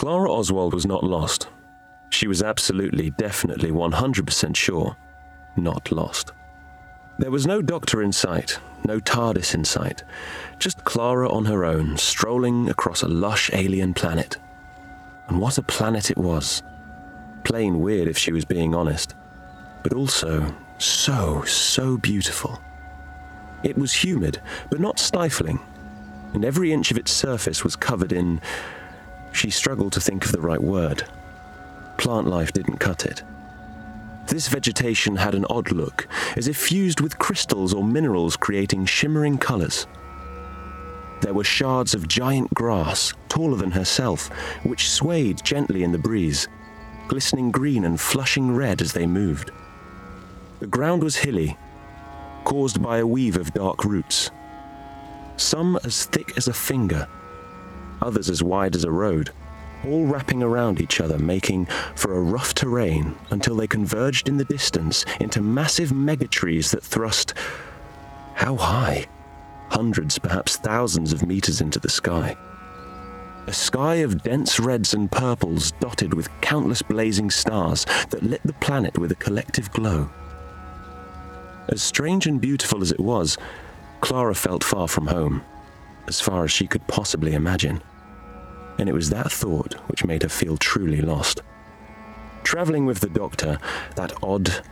Clara Oswald was not lost. She was absolutely, definitely, 100% sure not lost. There was no doctor in sight, no TARDIS in sight, just Clara on her own, strolling across a lush alien planet. And what a planet it was. Plain weird if she was being honest, but also so, so beautiful. It was humid, but not stifling, and every inch of its surface was covered in. She struggled to think of the right word. Plant life didn't cut it. This vegetation had an odd look, as if fused with crystals or minerals creating shimmering colours. There were shards of giant grass, taller than herself, which swayed gently in the breeze, glistening green and flushing red as they moved. The ground was hilly, caused by a weave of dark roots, some as thick as a finger, others as wide as a road all wrapping around each other, making for a rough terrain until they converged in the distance into massive megatrees that thrust. How high? Hundreds, perhaps thousands of meters into the sky. A sky of dense reds and purples dotted with countless blazing stars that lit the planet with a collective glow. As strange and beautiful as it was, Clara felt far from home, as far as she could possibly imagine and it was that thought which made her feel truly lost. Travelling with the doctor, that odd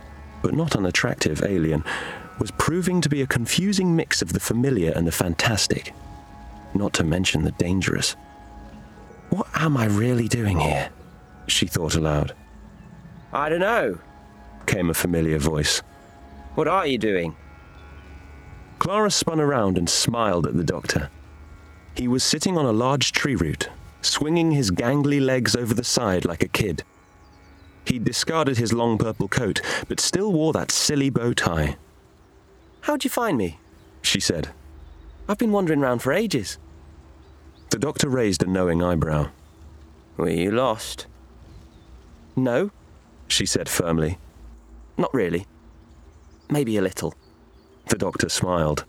but not unattractive alien, was proving to be a confusing mix of the familiar and the fantastic, not to mention the dangerous. What am I really doing here? She thought aloud. I don't know, came a familiar voice. What are you doing? Clara spun around and smiled at the doctor. He was sitting on a large tree root, swinging his gangly legs over the side like a kid. He'd discarded his long purple coat, but still wore that silly bow tie. How'd you find me? she said. I've been wandering round for ages. The doctor raised a knowing eyebrow. Were you lost? No, she said firmly. Not really. Maybe a little. The doctor smiled.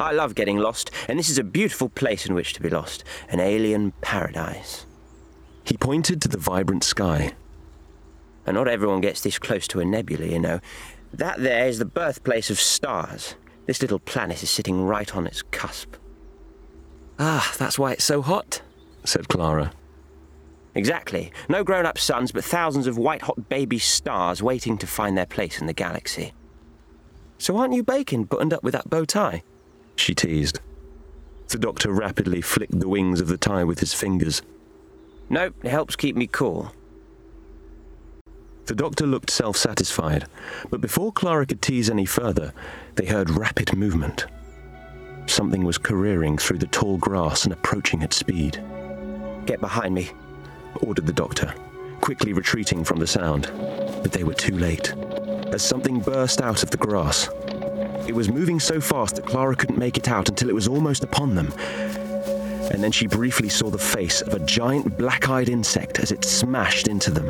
I love getting lost, and this is a beautiful place in which to be lost an alien paradise. He pointed to the vibrant sky. And not everyone gets this close to a nebula, you know. That there is the birthplace of stars. This little planet is sitting right on its cusp. Ah, that's why it's so hot, said Clara. Exactly. No grown up suns, but thousands of white hot baby stars waiting to find their place in the galaxy. So aren't you baking buttoned up with that bow tie? She teased. The doctor rapidly flicked the wings of the tie with his fingers. Nope, it helps keep me cool. The doctor looked self satisfied, but before Clara could tease any further, they heard rapid movement. Something was careering through the tall grass and approaching at speed. Get behind me, ordered the doctor, quickly retreating from the sound. But they were too late. As something burst out of the grass, it was moving so fast that Clara couldn't make it out until it was almost upon them. And then she briefly saw the face of a giant black eyed insect as it smashed into them.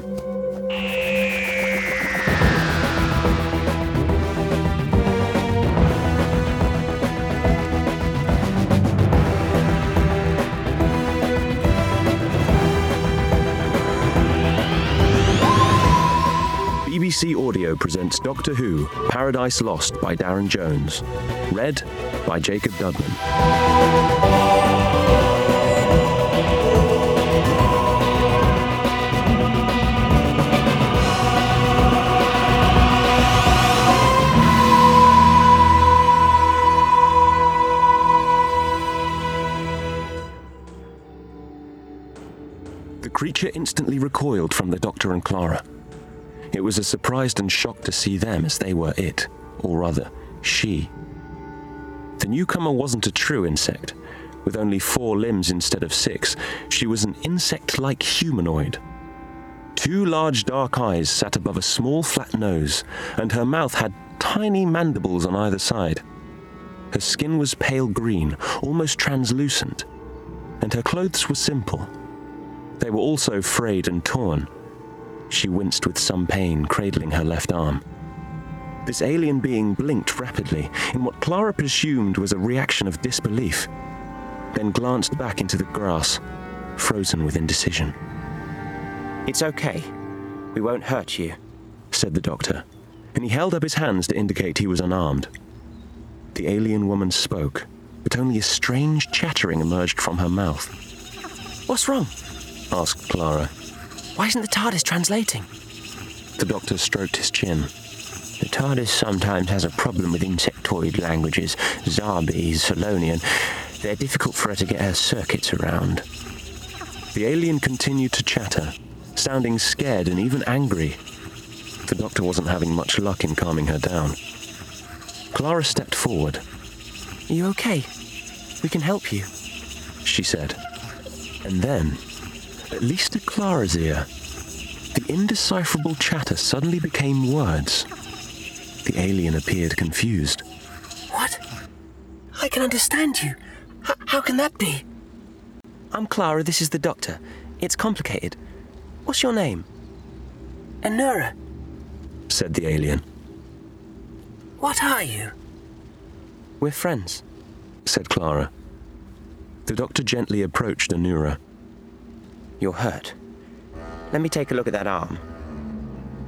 BBC Audio presents Doctor Who Paradise Lost by Darren Jones. Read by Jacob Dudman. The creature instantly recoiled from the Doctor and Clara. It was a surprised and shock to see them as they were it, or rather, she. The newcomer wasn't a true insect. With only four limbs instead of six, she was an insect like humanoid. Two large dark eyes sat above a small flat nose, and her mouth had tiny mandibles on either side. Her skin was pale green, almost translucent, and her clothes were simple. They were also frayed and torn she winced with some pain, cradling her left arm. This alien being blinked rapidly in what Clara presumed was a reaction of disbelief, then glanced back into the grass, frozen with indecision. It's okay. We won't hurt you, said the doctor, and he held up his hands to indicate he was unarmed. The alien woman spoke, but only a strange chattering emerged from her mouth. What's wrong? asked Clara. Why isn't the TARDIS translating? The doctor stroked his chin. The TARDIS sometimes has a problem with insectoid languages, Zarbi, Solonian. They're difficult for her to get her circuits around. The alien continued to chatter, sounding scared and even angry. The doctor wasn't having much luck in calming her down. Clara stepped forward. Are you okay? We can help you, she said. And then, at least to Clara's ear, the indecipherable chatter suddenly became words. The alien appeared confused. What? I can understand you. H- how can that be? I'm Clara, this is the doctor. It's complicated. What's your name? Anura, said the alien. What are you? We're friends, said Clara. The doctor gently approached Anura. You're hurt. Let me take a look at that arm.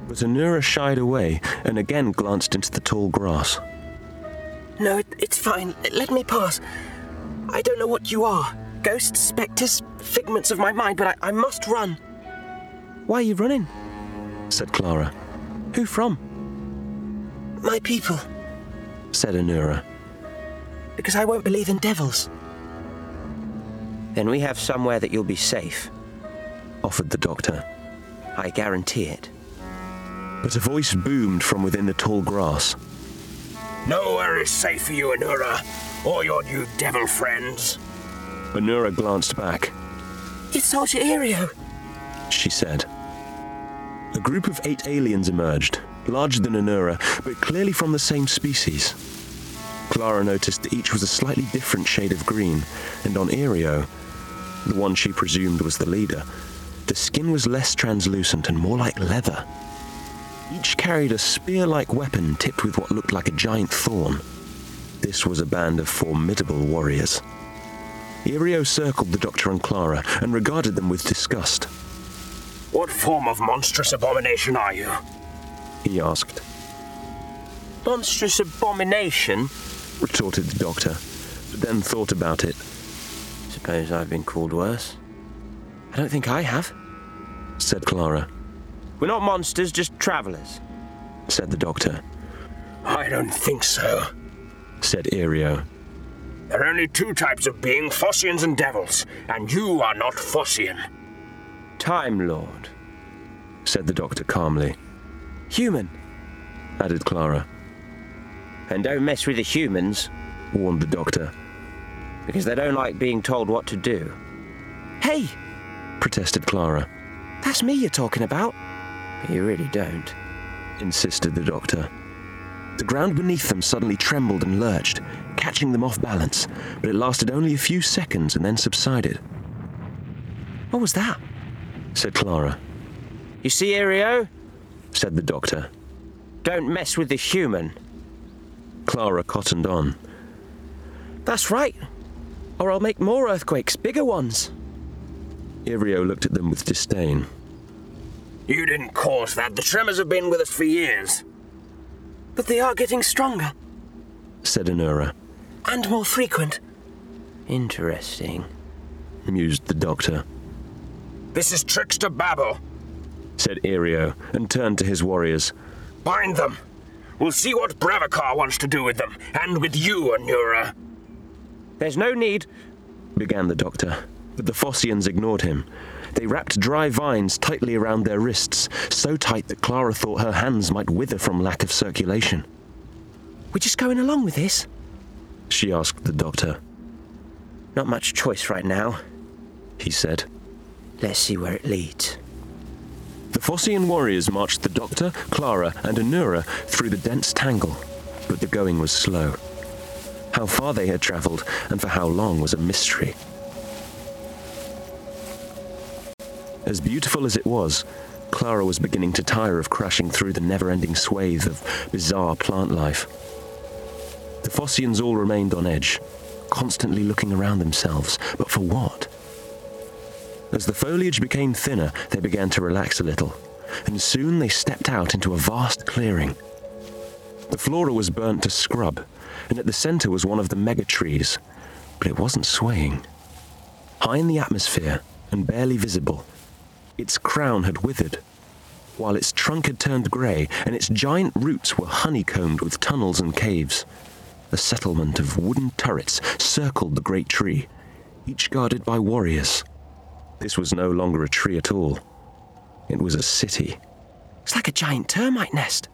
But Anura shied away and again glanced into the tall grass. No, it, it's fine. Let me pass. I don't know what you are. Ghosts, spectres, figments of my mind, but I, I must run. Why are you running? said Clara. Who from? My people, said Anura. Because I won't believe in devils. Then we have somewhere that you'll be safe, offered the doctor. I guarantee it. But a voice boomed from within the tall grass. Nowhere is safe for you, Anura, or your new devil friends. Anura glanced back. It's Soldier Aereo, she said. A group of eight aliens emerged, larger than Anura, but clearly from the same species. Clara noticed that each was a slightly different shade of green, and on Aereo, the one she presumed was the leader, the skin was less translucent and more like leather. Each carried a spear like weapon tipped with what looked like a giant thorn. This was a band of formidable warriors. Aereo circled the Doctor and Clara and regarded them with disgust. What form of monstrous abomination are you? He asked. Monstrous abomination? retorted the Doctor, but then thought about it. Suppose I've been called worse. I don't think I have, said Clara. We're not monsters, just travellers, said the Doctor. I don't think so, said Aereo. There are only two types of being, Fossians and devils, and you are not Fossian. Time Lord, said the Doctor calmly. Human, added Clara. And don't mess with the humans, warned the Doctor. Because they don't like being told what to do. Hey! protested Clara. That's me you're talking about. But you really don't, insisted the Doctor. The ground beneath them suddenly trembled and lurched, catching them off balance, but it lasted only a few seconds and then subsided. What was that? said Clara. You see, Aereo? said the Doctor. Don't mess with the human. Clara cottoned on. That's right. Or I'll make more earthquakes, bigger ones. Aereo looked at them with disdain. You didn't cause that. The tremors have been with us for years. But they are getting stronger, said Anura. And more frequent. Interesting, mused the doctor. This is trickster babble, said Aereo, and turned to his warriors. Bind them. We'll see what Bravakar wants to do with them, and with you, Anura. There's no need, began the doctor, but the Fossians ignored him. They wrapped dry vines tightly around their wrists, so tight that Clara thought her hands might wither from lack of circulation. We're just going along with this? She asked the doctor. Not much choice right now, he said. Let's see where it leads. The Fossian warriors marched the doctor, Clara, and Anura through the dense tangle, but the going was slow. How far they had travelled and for how long was a mystery. As beautiful as it was, Clara was beginning to tire of crashing through the never ending swathe of bizarre plant life. The Fossians all remained on edge, constantly looking around themselves, but for what? As the foliage became thinner, they began to relax a little, and soon they stepped out into a vast clearing. The flora was burnt to scrub, and at the center was one of the mega trees, but it wasn't swaying. High in the atmosphere, and barely visible, its crown had withered, while its trunk had turned grey, and its giant roots were honeycombed with tunnels and caves. A settlement of wooden turrets circled the great tree, each guarded by warriors. This was no longer a tree at all. It was a city, It's like a giant termite nest.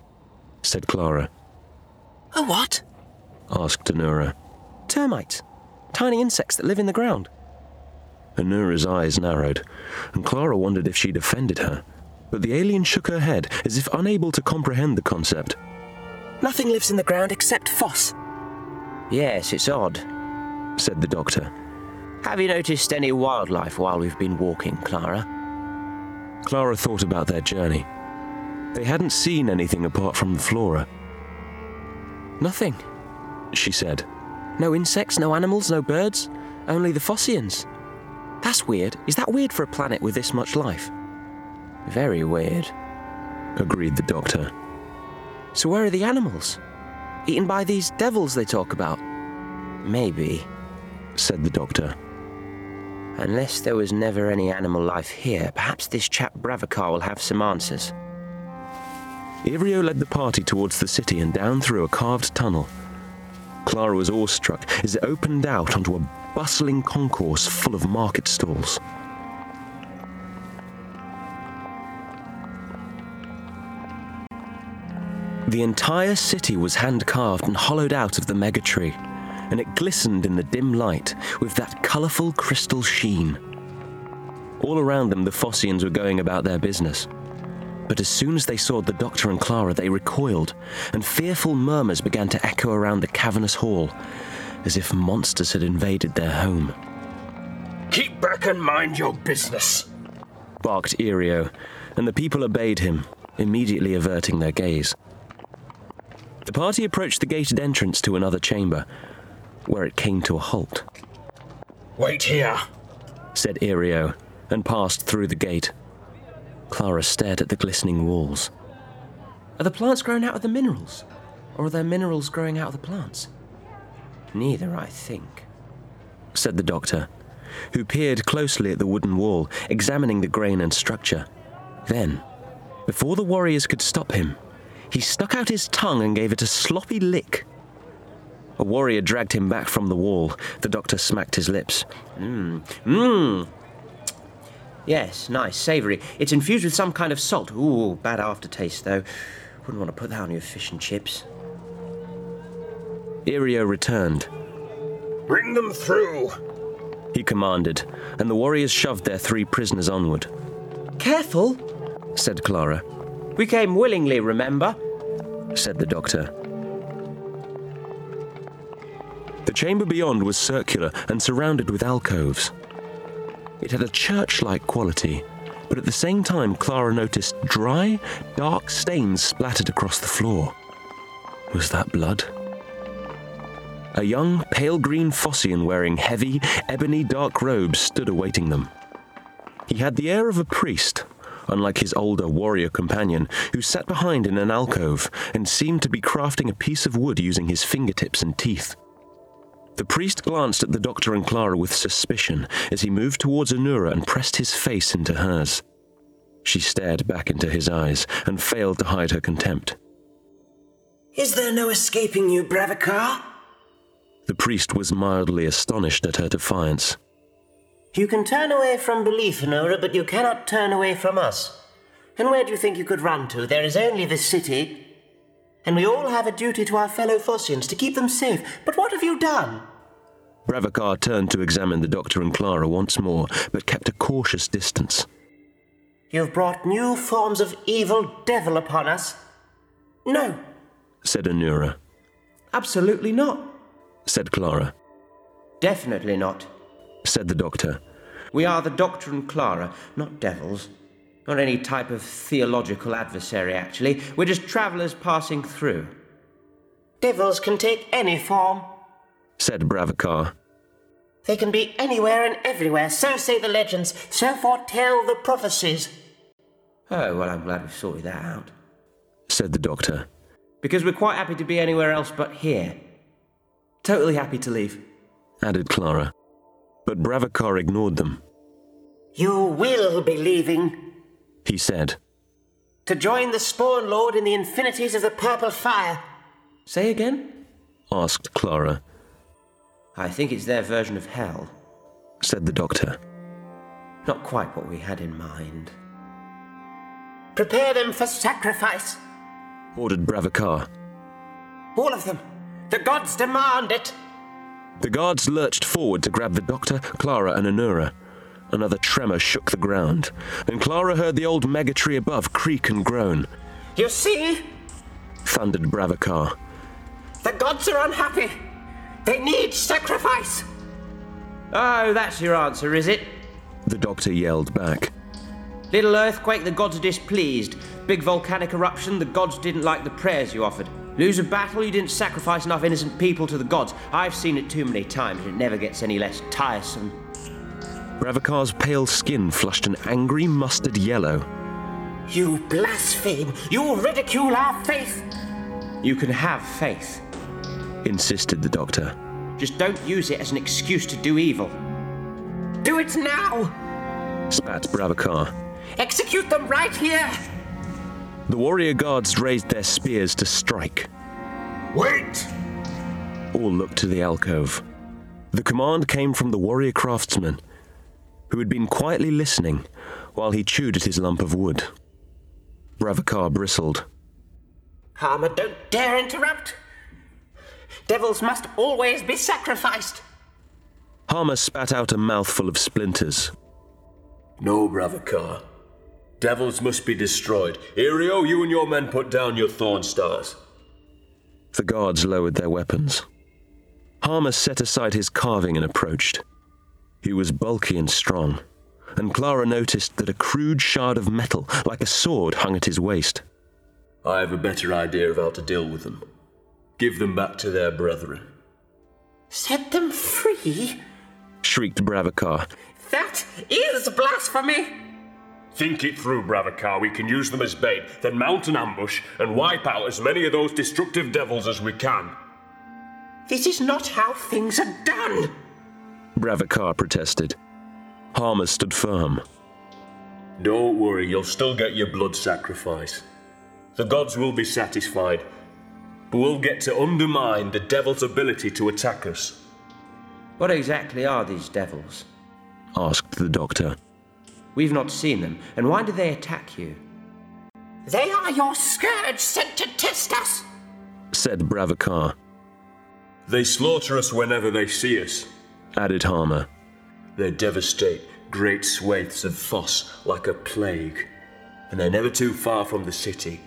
said Clara. A what? Asked Anura. Termites. Tiny insects that live in the ground. Anura's eyes narrowed, and Clara wondered if she'd offended her. But the alien shook her head, as if unable to comprehend the concept. Nothing lives in the ground except Foss. Yes, it's odd. Said the doctor. Have you noticed any wildlife while we've been walking, Clara? Clara thought about their journey. They hadn't seen anything apart from the flora, Nothing. she said. No insects, no animals, no birds. Only the Fossians. That's weird. Is that weird for a planet with this much life? Very weird. Agreed the doctor. So where are the animals? Eaten by these devils they talk about. Maybe. Said the doctor. Unless there was never any animal life here, perhaps this chap Bravakar will have some answers. Ivrio led the party towards the city and down through a carved tunnel. Clara was awestruck as it opened out onto a bustling concourse full of market stalls. The entire city was hand carved and hollowed out of the mega tree, and it glistened in the dim light with that colourful crystal sheen. All around them, the Fossians were going about their business. But as soon as they saw the doctor and Clara, they recoiled, and fearful murmurs began to echo around the cavernous hall, as if monsters had invaded their home. Keep back and mind your business. Barked Irio, and the people obeyed him, immediately averting their gaze. The party approached the gated entrance to another chamber, where it came to a halt, Wait here. said Irio, and passed through the gate. Clara stared at the glistening walls. Are the plants growing out of the minerals? Or are there minerals growing out of the plants? Neither, I think. said the doctor, who peered closely at the wooden wall, examining the grain and structure. Then, before the warriors could stop him, he stuck out his tongue and gave it a sloppy lick. A warrior dragged him back from the wall. The doctor smacked his lips. Mmm. Mmm. Yes, nice, savoury. It's infused with some kind of salt. Ooh, bad aftertaste, though. Wouldn't want to put that on your fish and chips. Irio returned. Bring them through. He commanded, and the warriors shoved their three prisoners onward, Careful! said Clara, We came willingly, remember? said the doctor. The chamber beyond was circular and surrounded with alcoves. It had a church like quality, but at the same time, Clara noticed dry, dark stains splattered across the floor. Was that blood? A young, pale green Fossian wearing heavy, ebony dark robes stood awaiting them. He had the air of a priest, unlike his older warrior companion, who sat behind in an alcove and seemed to be crafting a piece of wood using his fingertips and teeth. The priest glanced at the doctor and Clara with suspicion as he moved towards Anura and pressed his face into hers. She stared back into his eyes and failed to hide her contempt. Is there no escaping you, Bravakar? The priest was mildly astonished at her defiance. You can turn away from belief, Nora, but you cannot turn away from us. And where do you think you could run to? There is only this city. And we all have a duty to our fellow Fossians to keep them safe. But what have you done? Bravakar turned to examine the doctor and Clara once more, but kept a cautious distance. You've brought new forms of evil devil upon us. No, Said Anura. absolutely not. Said Clara. Definitely not. Said the doctor. We are the Doctor and Clara, not devils. Not any type of theological adversary, actually. We're just travellers passing through. Devils can take any form. Said Bravakar. They can be anywhere and everywhere, so say the legends, so foretell the prophecies. Oh, well, I'm glad we've sorted that out. said the doctor. Because we're quite happy to be anywhere else but here. Totally happy to leave. added Clara. But Bravakar ignored them. You will be leaving He said, to join the Spawn Lord in the infinities of the Purple Fire. Say again? asked Clara, I think it's their version of hell. said the doctor. Not quite what we had in mind. Prepare them for sacrifice. Ordered Bravakar. All of them. The gods demand it. The guards lurched forward to grab the doctor, Clara, and Anura. Another tremor shook the ground, and Clara heard the old mega tree above creak and groan. You see, Thundered Bravakar. the gods are unhappy. They need sacrifice. Oh, that's your answer, is it? The doctor yelled back. Little earthquake, the gods are displeased. Big volcanic eruption, the gods didn't like the prayers you offered. Lose a battle, you didn't sacrifice enough innocent people to the gods. I've seen it too many times, and it never gets any less tiresome. Bravakar's pale skin flushed an angry mustard yellow. You blaspheme. You ridicule our faith. You can have faith. Insisted the doctor. Just don't use it as an excuse to do evil. Do it now. Spat Bravakar. Execute them right here. The warrior guards raised their spears to strike. Wait! All looked to the alcove. The command came from the warrior craftsman, who had been quietly listening while he chewed at his lump of wood. Bravakar bristled. Harmer, don't dare interrupt. Devils must always be sacrificed. Harmer spat out a mouthful of splinters. No, Bravakar. Devils must be destroyed. Irio, you and your men put down your thorn stars. The guards lowered their weapons. Harmer set aside his carving and approached. He was bulky and strong, and Clara noticed that a crude shard of metal, like a sword, hung at his waist. I have a better idea of how to deal with them. Give them back to their brethren. Set them free? Shrieked Bravakar. That is blasphemy. Think it through, Bravakar. We can use them as bait, then mount an ambush and wipe out as many of those destructive devils as we can. This is not how things are done. Bravakar protested. Harmer stood firm. Don't worry, you'll still get your blood sacrifice. The gods will be satisfied, but we'll get to undermine the devil's ability to attack us. What exactly are these devils? asked the doctor. We've not seen them, and why do they attack you? They are your scourge sent to test us. Said Bravakar, They slaughter us whenever they see us. added Harmer. They devastate great swathes of Foss like a plague, and they're never too far from the city,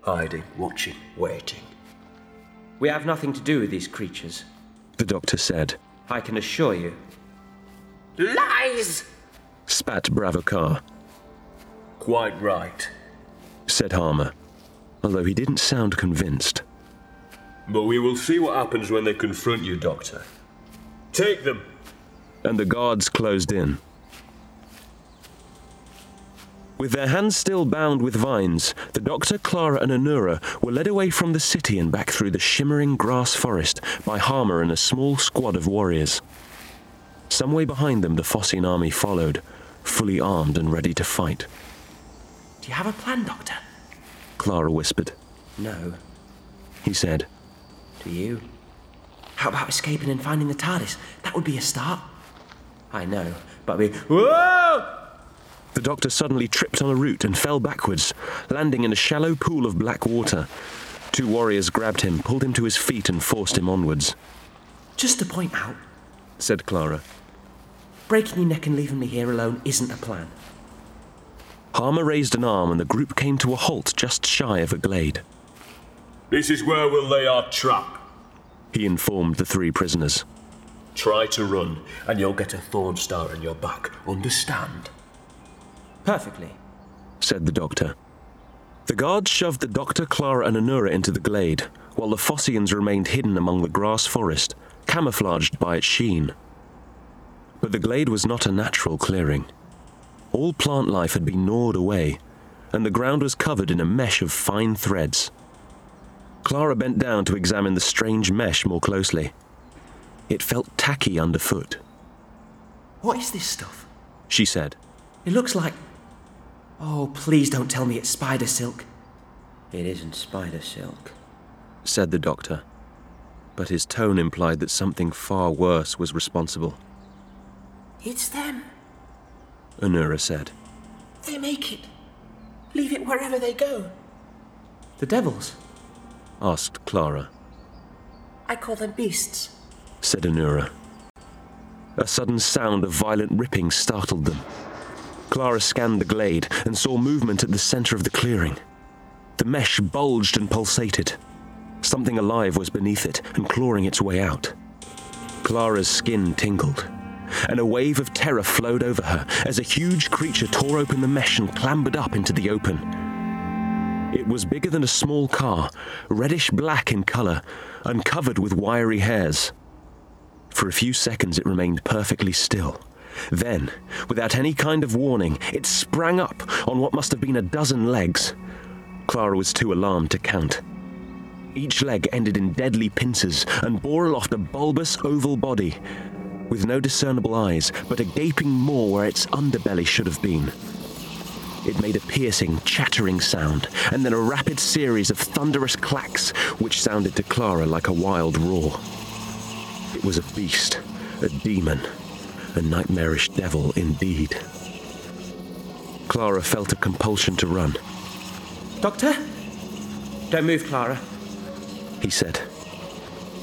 hiding, watching, waiting. We have nothing to do with these creatures. The doctor said. I can assure you. Lies! Spat Bravakar, Quite right. said Harmer, although he didn't sound convinced. But we will see what happens when they confront you, Doctor. Take them! and the guards closed in. With their hands still bound with vines, the doctor, Clara, and Anura were led away from the city and back through the shimmering grass forest by Harmer and a small squad of warriors. Some way behind them, the Fossian army followed, fully armed and ready to fight. Do you have a plan, Doctor? Clara whispered. No. He said, Do you? How about escaping and finding the TARDIS? That would be a start. I know, but we. Whoa! The doctor suddenly tripped on a root and fell backwards, landing in a shallow pool of black water. Two warriors grabbed him, pulled him to his feet, and forced him onwards, Just to point out, said Clara. Breaking your neck and leaving me here alone isn't a plan. Harmer raised an arm and the group came to a halt just shy of a glade. This is where we'll lay our trap. He informed the three prisoners. Try to run, and you'll get a thorn star in your back. Understand? Perfectly. said the doctor. The guards shoved the doctor, Clara, and Anura into the glade, while the Fossians remained hidden among the grass forest, camouflaged by its sheen. But the glade was not a natural clearing. All plant life had been gnawed away, and the ground was covered in a mesh of fine threads. Clara bent down to examine the strange mesh more closely. It felt tacky underfoot. What is this stuff? She said. It looks like. Oh, please don't tell me it's spider silk. It isn't spider silk, said the doctor, but his tone implied that something far worse was responsible. It's them, Anura said. They make it. Leave it wherever they go. The devils? asked Clara. I call them beasts, said Anura. A sudden sound of violent ripping startled them. Clara scanned the glade and saw movement at the center of the clearing. The mesh bulged and pulsated. Something alive was beneath it and clawing its way out. Clara's skin tingled, and a wave of terror flowed over her as a huge creature tore open the mesh and clambered up into the open. It was bigger than a small car, reddish black in color, and covered with wiry hairs. For a few seconds it remained perfectly still. Then, without any kind of warning, it sprang up on what must have been a dozen legs Clara was too alarmed to count. Each leg ended in deadly pincers and bore aloft a bulbous oval body, with no discernible eyes, but a gaping maw where its underbelly should have been. It made a piercing, chattering sound, and then a rapid series of thunderous clacks, which sounded to Clara like a wild roar. It was a beast, a demon, a nightmarish devil indeed. Clara felt a compulsion to run. Doctor? Don't move, Clara. He said.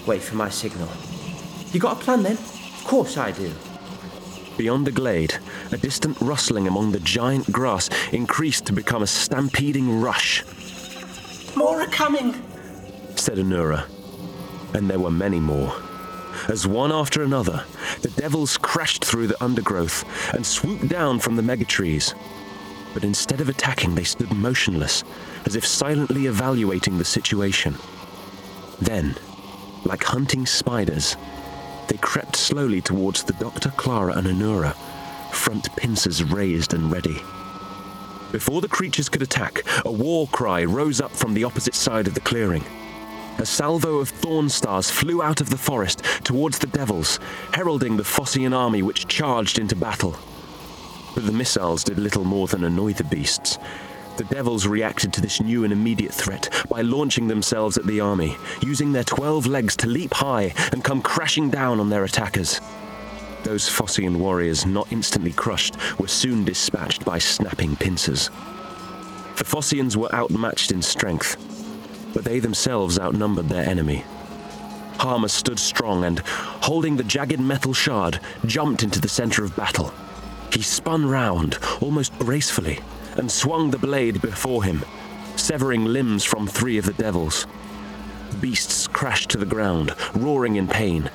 Wait for my signal. You got a plan then? Of course I do. Beyond the glade, a distant rustling among the giant grass increased to become a stampeding rush. More are coming, said Anura. And there were many more. As one after another, the devils crashed through the undergrowth and swooped down from the megatrees but instead of attacking, they stood motionless, as if silently evaluating the situation. Then, like hunting spiders, they crept slowly towards the Doctor, Clara, and Anura, front pincers raised and ready. Before the creatures could attack, a war cry rose up from the opposite side of the clearing. A salvo of thorn stars flew out of the forest towards the devils, heralding the Fossian army which charged into battle. But the missiles did little more than annoy the beasts. The devils reacted to this new and immediate threat by launching themselves at the army, using their twelve legs to leap high and come crashing down on their attackers. Those Fossian warriors, not instantly crushed, were soon dispatched by snapping pincers. The Fossians were outmatched in strength, but they themselves outnumbered their enemy. Harma stood strong and, holding the jagged metal shard, jumped into the center of battle. He spun round, almost gracefully, and swung the blade before him, severing limbs from three of the devils. Beasts crashed to the ground, roaring in pain,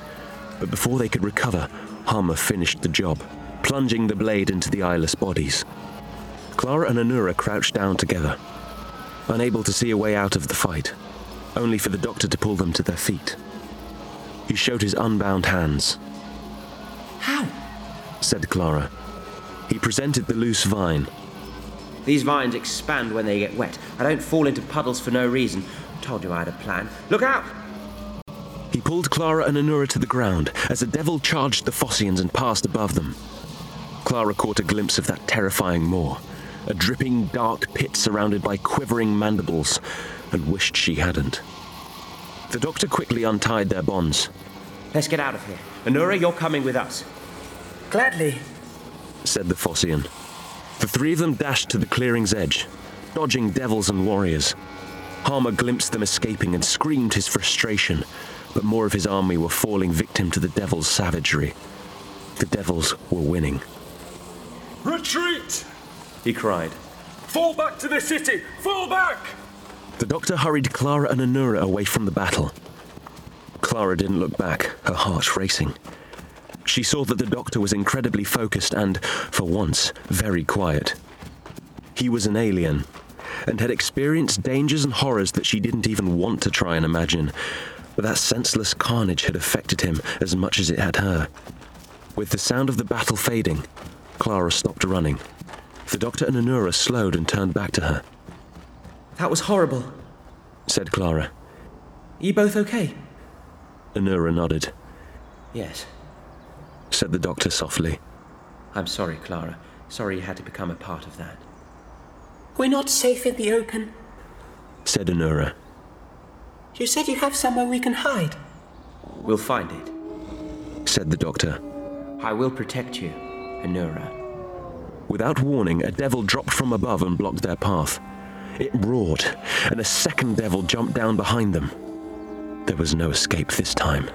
but before they could recover, Harma finished the job, plunging the blade into the eyeless bodies. Clara and Anura crouched down together, unable to see a way out of the fight, only for the doctor to pull them to their feet. He showed his unbound hands. How? said Clara. He presented the loose vine. These vines expand when they get wet. I don't fall into puddles for no reason. Told you I had a plan. Look out! He pulled Clara and Anura to the ground as the devil charged the Fossians and passed above them. Clara caught a glimpse of that terrifying maw, a dripping dark pit surrounded by quivering mandibles, and wished she hadn't. The doctor quickly untied their bonds. Let's get out of here. Anura, you're coming with us. Gladly said the Fossian. The three of them dashed to the clearing's edge, dodging devils and warriors. Harma glimpsed them escaping and screamed his frustration, but more of his army were falling victim to the devil's savagery. The devils were winning. Retreat! He cried. Fall back to the city! Fall back! The doctor hurried Clara and Anura away from the battle. Clara didn't look back, her heart racing. She saw that the doctor was incredibly focused and, for once, very quiet. He was an alien, and had experienced dangers and horrors that she didn't even want to try and imagine. But that senseless carnage had affected him as much as it had her. With the sound of the battle fading, Clara stopped running. The doctor and Anura slowed and turned back to her. That was horrible, said Clara. You both okay? Anura nodded. Yes, said the doctor softly. I'm sorry, Clara. Sorry you had to become a part of that. We're not safe in the open, said Anura. You said you have somewhere we can hide. We'll find it, said the doctor. I will protect you, Anura. Without warning, a devil dropped from above and blocked their path. It roared, and a second devil jumped down behind them. There was no escape this time.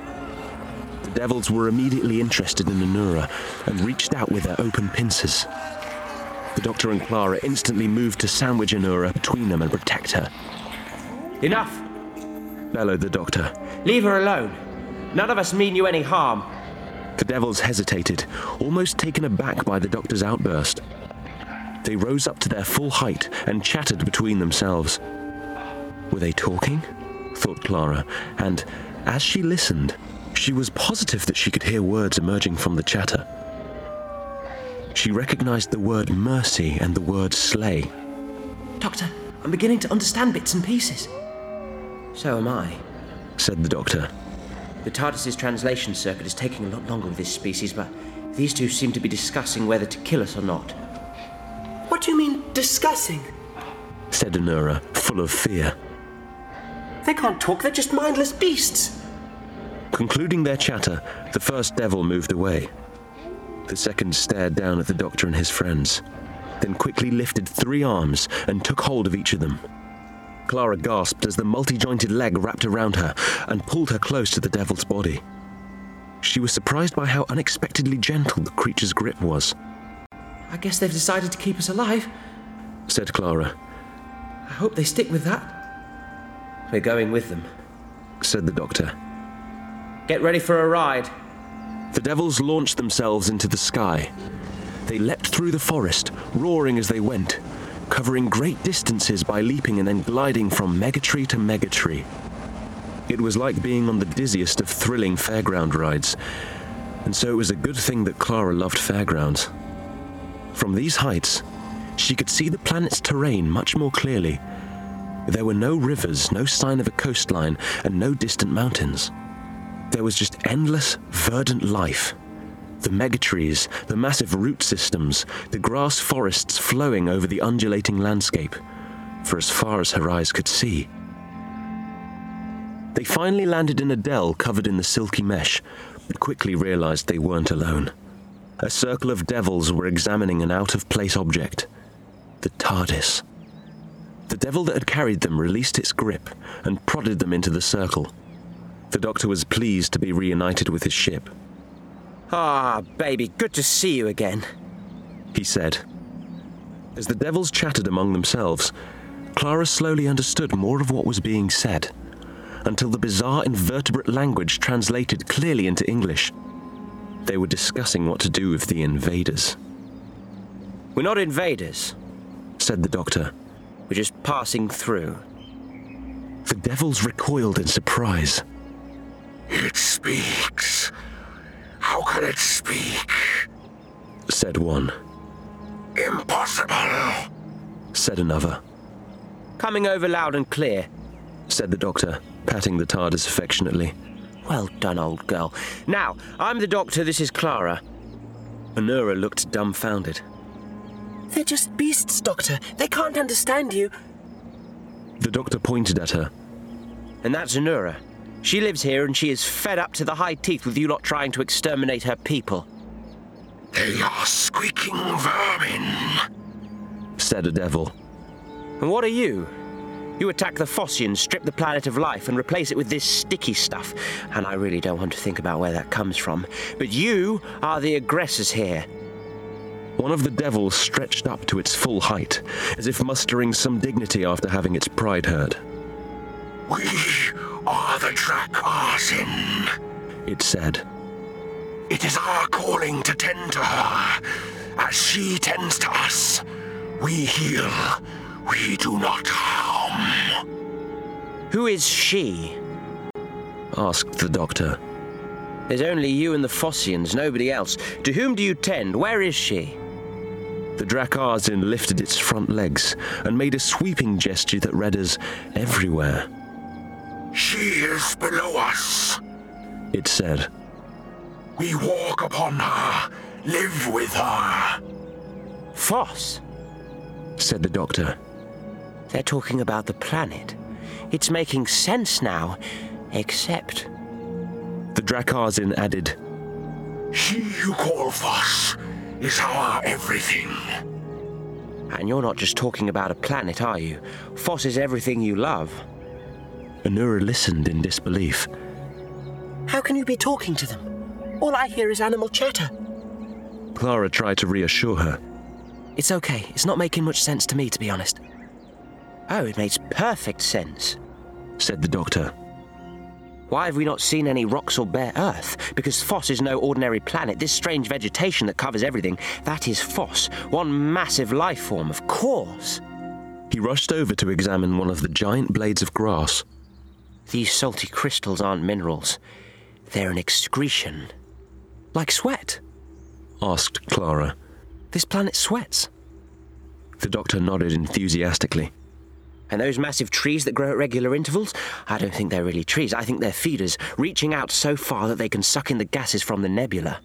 The devils were immediately interested in Anura and reached out with their open pincers. The doctor and Clara instantly moved to sandwich Anura between them and protect her. Enough! bellowed the doctor. Leave her alone. None of us mean you any harm. The devils hesitated, almost taken aback by the doctor's outburst. They rose up to their full height and chattered between themselves. Were they talking? thought Clara, and as she listened, she was positive that she could hear words emerging from the chatter. She recognized the word mercy and the word slay. Doctor, I'm beginning to understand bits and pieces. So am I, said the doctor. The TARDIS's translation circuit is taking a lot longer with this species, but these two seem to be discussing whether to kill us or not. What do you mean, discussing? said Anura, full of fear. They can't talk, they're just mindless beasts. Concluding their chatter, the first devil moved away. The second stared down at the doctor and his friends, then quickly lifted three arms and took hold of each of them. Clara gasped as the multi jointed leg wrapped around her and pulled her close to the devil's body. She was surprised by how unexpectedly gentle the creature's grip was. I guess they've decided to keep us alive, said Clara. I hope they stick with that. We're going with them, said the doctor. Get ready for a ride. The devils launched themselves into the sky. They leapt through the forest, roaring as they went, covering great distances by leaping and then gliding from megatree to megatree. It was like being on the dizziest of thrilling fairground rides, and so it was a good thing that Clara loved fairgrounds. From these heights, she could see the planet's terrain much more clearly. There were no rivers, no sign of a coastline, and no distant mountains. There was just endless, verdant life the megatrees, the massive root systems, the grass forests flowing over the undulating landscape, for as far as her eyes could see. They finally landed in a dell covered in the silky mesh, but quickly realized they weren't alone. A circle of devils were examining an out of place object the TARDIS. The devil that had carried them released its grip and prodded them into the circle. The doctor was pleased to be reunited with his ship Ah, baby, good to see you again, he said. As the devils chattered among themselves, Clara slowly understood more of what was being said, until the bizarre invertebrate language translated clearly into English. They were discussing what to do with the invaders. We're not invaders, said the doctor. We're just passing through. The devils recoiled in surprise. It speaks. How can it speak? said one. Impossible, said another. Coming over loud and clear, said the doctor, patting the TARDIS affectionately. Well done, old girl. Now, I'm the doctor, this is Clara. Anura looked dumbfounded. They're just beasts, Doctor. They can't understand you. The doctor pointed at her. And that's Anura. She lives here and she is fed up to the high teeth with you lot trying to exterminate her people. They are squeaking vermin, said a devil. And what are you? You attack the Fossians, strip the planet of life, and replace it with this sticky stuff. And I really don't want to think about where that comes from. But you are the aggressors here. One of the devils stretched up to its full height, as if mustering some dignity after having its pride hurt. We are the Drak-Arzin, it said. It is our calling to tend to her, as she tends to us. We heal, we do not harm. Who is she? asked the doctor. There's only you and the Fossians, nobody else. To whom do you tend? Where is she? The Drak-Arzin lifted its front legs and made a sweeping gesture that read as everywhere. She is below us. It said. We walk upon her, live with her. Foss, said the doctor. They're talking about the planet. It's making sense now, except. The Drak-Arzin added, She you call Foss is our everything. And you're not just talking about a planet, are you? Foss is everything you love. Anura listened in disbelief. How can you be talking to them? All I hear is animal chatter. Clara tried to reassure her. It's okay. It's not making much sense to me, to be honest. Oh, it makes perfect sense, said the doctor. Why have we not seen any rocks or bare earth? Because Foss is no ordinary planet. This strange vegetation that covers everything, that is Foss, One massive life form, of course. He rushed over to examine one of the giant blades of grass. These salty crystals aren't minerals. They're an excretion. Like sweat? asked Clara. This planet sweats. The doctor nodded enthusiastically. And those massive trees that grow at regular intervals? I don't think they're really trees. I think they're feeders, reaching out so far that they can suck in the gases from the nebula.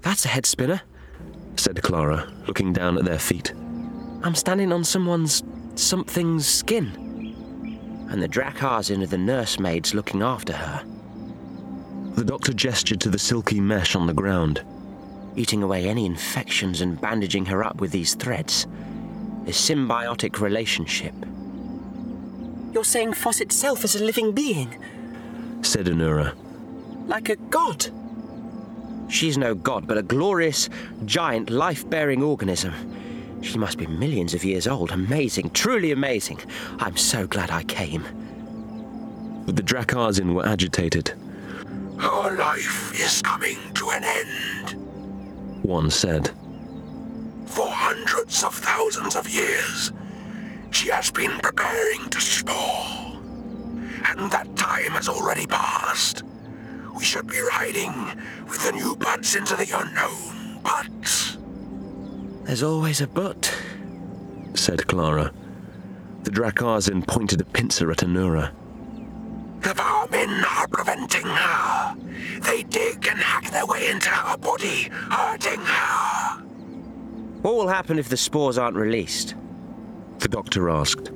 That's a head spinner, said Clara, looking down at their feet. I'm standing on someone's something's skin. And the Drak-Arzin are the nursemaids looking after her. The doctor gestured to the silky mesh on the ground. Eating away any infections and bandaging her up with these threads a symbiotic relationship. You're saying Foss itself is a living being? said Anura. Like a god? She's no god, but a glorious, giant, life bearing organism. She must be millions of years old. Amazing, truly amazing. I'm so glad I came. But the Drak-Arzin were agitated. Her life is coming to an end, one said for hundreds of thousands of years, she has been preparing to spore. And that time has already passed. We should be riding with the new buds into the unknown, but... There's always a but, said Clara. The Drak-Arzin pointed a pincer at Anura. The vermin are preventing her. They dig and hack their way into her body, hurting her. What will happen if the spores aren't released? The doctor asked.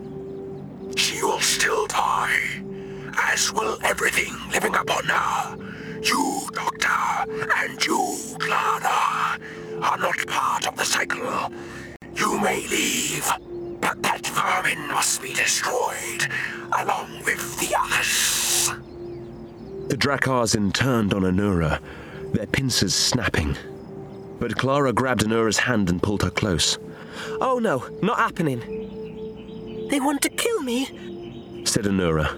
She will still die, as will everything living upon her. You, Doctor, and you, Clara, are not part of the cycle. You may leave, but that vermin must be destroyed, along with the others. The Drak-Arzin turned on Anura, their pincers snapping. But Clara grabbed Anura's hand and pulled her close. Oh no, not happening. They want to kill me, said Anura.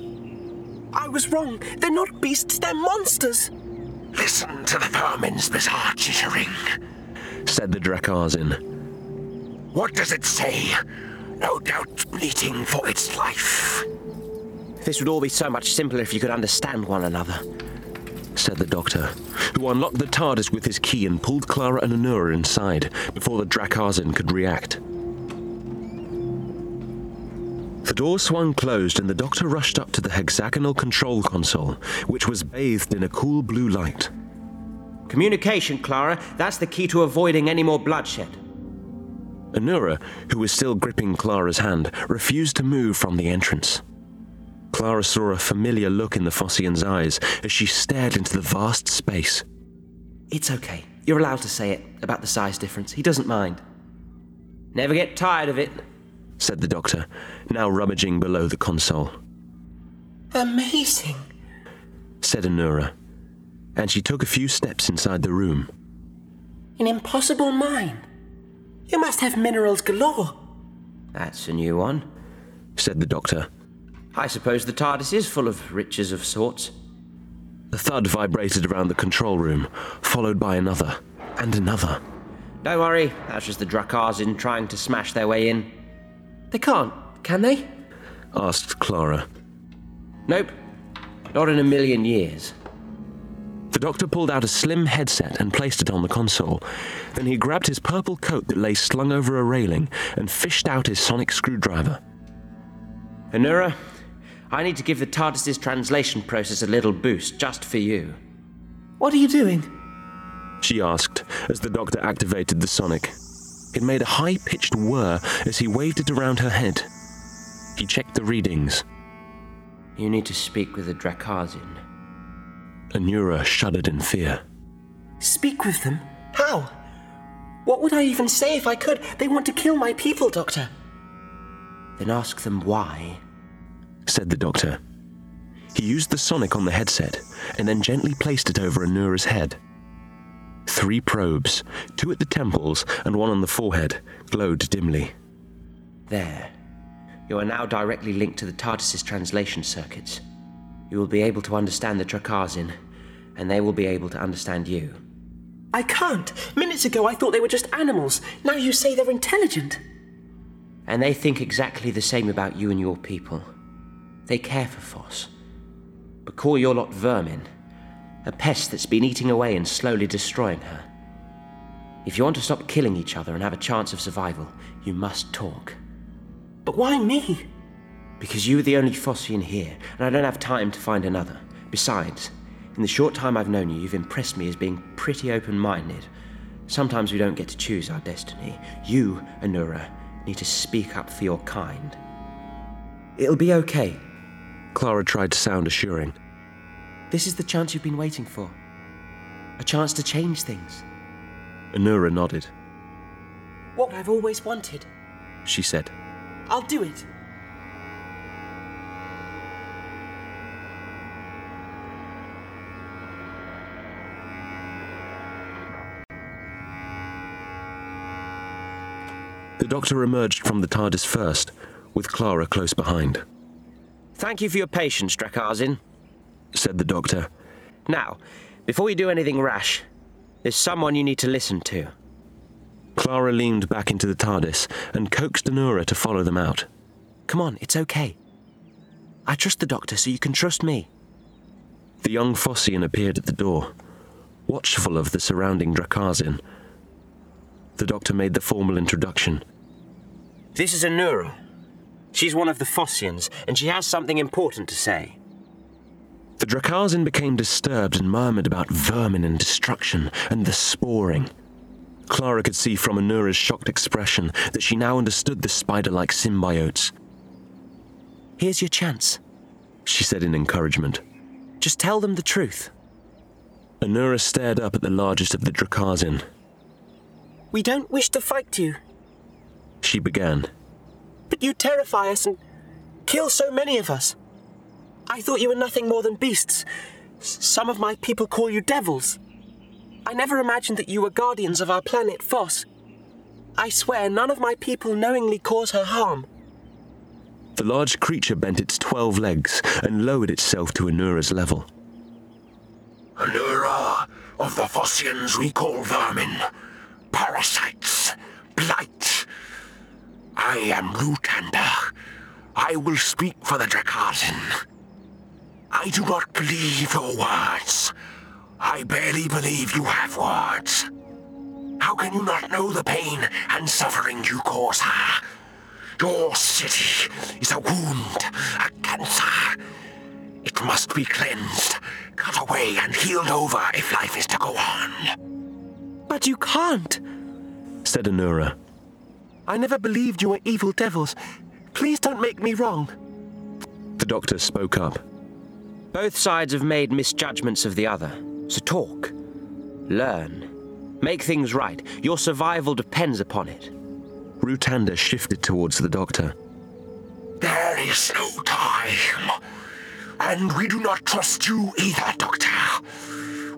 I was wrong. They're not beasts, they're monsters. Listen to the vermin's bizarre chittering, said the Drak-Arzin. What does it say? No doubt bleating for its life. This would all be so much simpler if you could understand one another said the doctor, who unlocked the TARDIS with his key and pulled Clara and Anura inside before the Drak-Arzin could react. The door swung closed and the doctor rushed up to the hexagonal control console, which was bathed in a cool blue light. Communication, Clara. That's the key to avoiding any more bloodshed. Anura, who was still gripping Clara's hand, refused to move from the entrance. Clara saw a familiar look in the Fossian's eyes as she stared into the vast space. It's okay. You're allowed to say it about the size difference. He doesn't mind. Never get tired of it, said the doctor, now rummaging below the console. Amazing, said Anura, and she took a few steps inside the room. An impossible mine. You must have minerals galore. That's a new one, said the doctor, I suppose the TARDIS is full of riches of sorts. The thud vibrated around the control room, followed by another, and another. Don't worry, that's just the Drak-Arzin trying to smash their way in. They can't, can they? asked Clara. Nope, not in a million years. Doctor pulled out a slim headset and placed it on the console. Then he grabbed his purple coat that lay slung over a railing and fished out his sonic screwdriver. Anura, I need to give the TARDIS's translation process a little boost just for you. What are you doing? She asked as the doctor activated the sonic. It made a high pitched whir as he waved it around her head. He checked the readings. You need to speak with the Drak-Arzin. Anura shuddered in fear. Speak with them? How? What would I even say if I could? They want to kill my people, Doctor. Then ask them why, said the doctor. He used the sonic on the headset and then gently placed it over Anura's head. Three probes, two at the temples and one on the forehead, glowed dimly. There. You are now directly linked to the TARDIS's translation circuits. You will be able to understand the Drak-Arzin, and they will be able to understand you. I can't. Minutes ago I thought they were just animals. Now you say they're intelligent. And they think exactly the same about you and your people. They care for Foss. But call your lot vermin, a pest that's been eating away and slowly destroying her. If you want to stop killing each other and have a chance of survival, you must talk. But why me? Because you are the only Fossian here, and I don't have time to find another. Besides, in the short time I've known you, you've impressed me as being pretty open minded. Sometimes we don't get to choose our destiny. You, Anura, need to speak up for your kind. It'll be okay. Clara tried to sound assuring. This is the chance you've been waiting for. A chance to change things. Anura nodded. What I've always wanted, she said. I'll do it. The doctor emerged from the TARDIS first, with Clara close behind. Thank you for your patience, Drak-Arzin, said the doctor. Now, before you do anything rash, there's someone you need to listen to. Clara leaned back into the TARDIS and coaxed Anura to follow them out. Come on, it's okay. I trust the doctor, so you can trust me. The young Fossian appeared at the door, watchful of the surrounding Drak-Arzin. The doctor made the formal introduction. This is Anura. She's one of the Fossians, and she has something important to say. The Drak-Arzin became disturbed and murmured about vermin and destruction and the sporing. Clara could see from Anura's shocked expression that she now understood the spider like symbiotes. Here's your chance, she said in encouragement. Just tell them the truth. Anura stared up at the largest of the Drak-Arzin. We don't wish to fight you, she began. But you terrify us and kill so many of us. I thought you were nothing more than beasts. Some of my people call you devils. I never imagined that you were guardians of our planet, Foss. I swear none of my people knowingly cause her harm. The large creature bent its twelve legs and lowered itself to Anura's level. Anura, of the Fossians we call vermin, parasites, blight. I am Rutander. I will speak for the Drak-Arzin. I do not believe your words. I barely believe you have words. How can you not know the pain and suffering you cause her? Your city is a wound, a cancer. It must be cleansed, cut away, and healed over if life is to go on. But you can't, said Anura. I never believed you were evil devils. Please don't make me wrong. The doctor spoke up. Both sides have made misjudgments of the other, so talk. Learn. Make things right. Your survival depends upon it. Rutanda shifted towards the doctor. There is no time. And we do not trust you either, Doctor.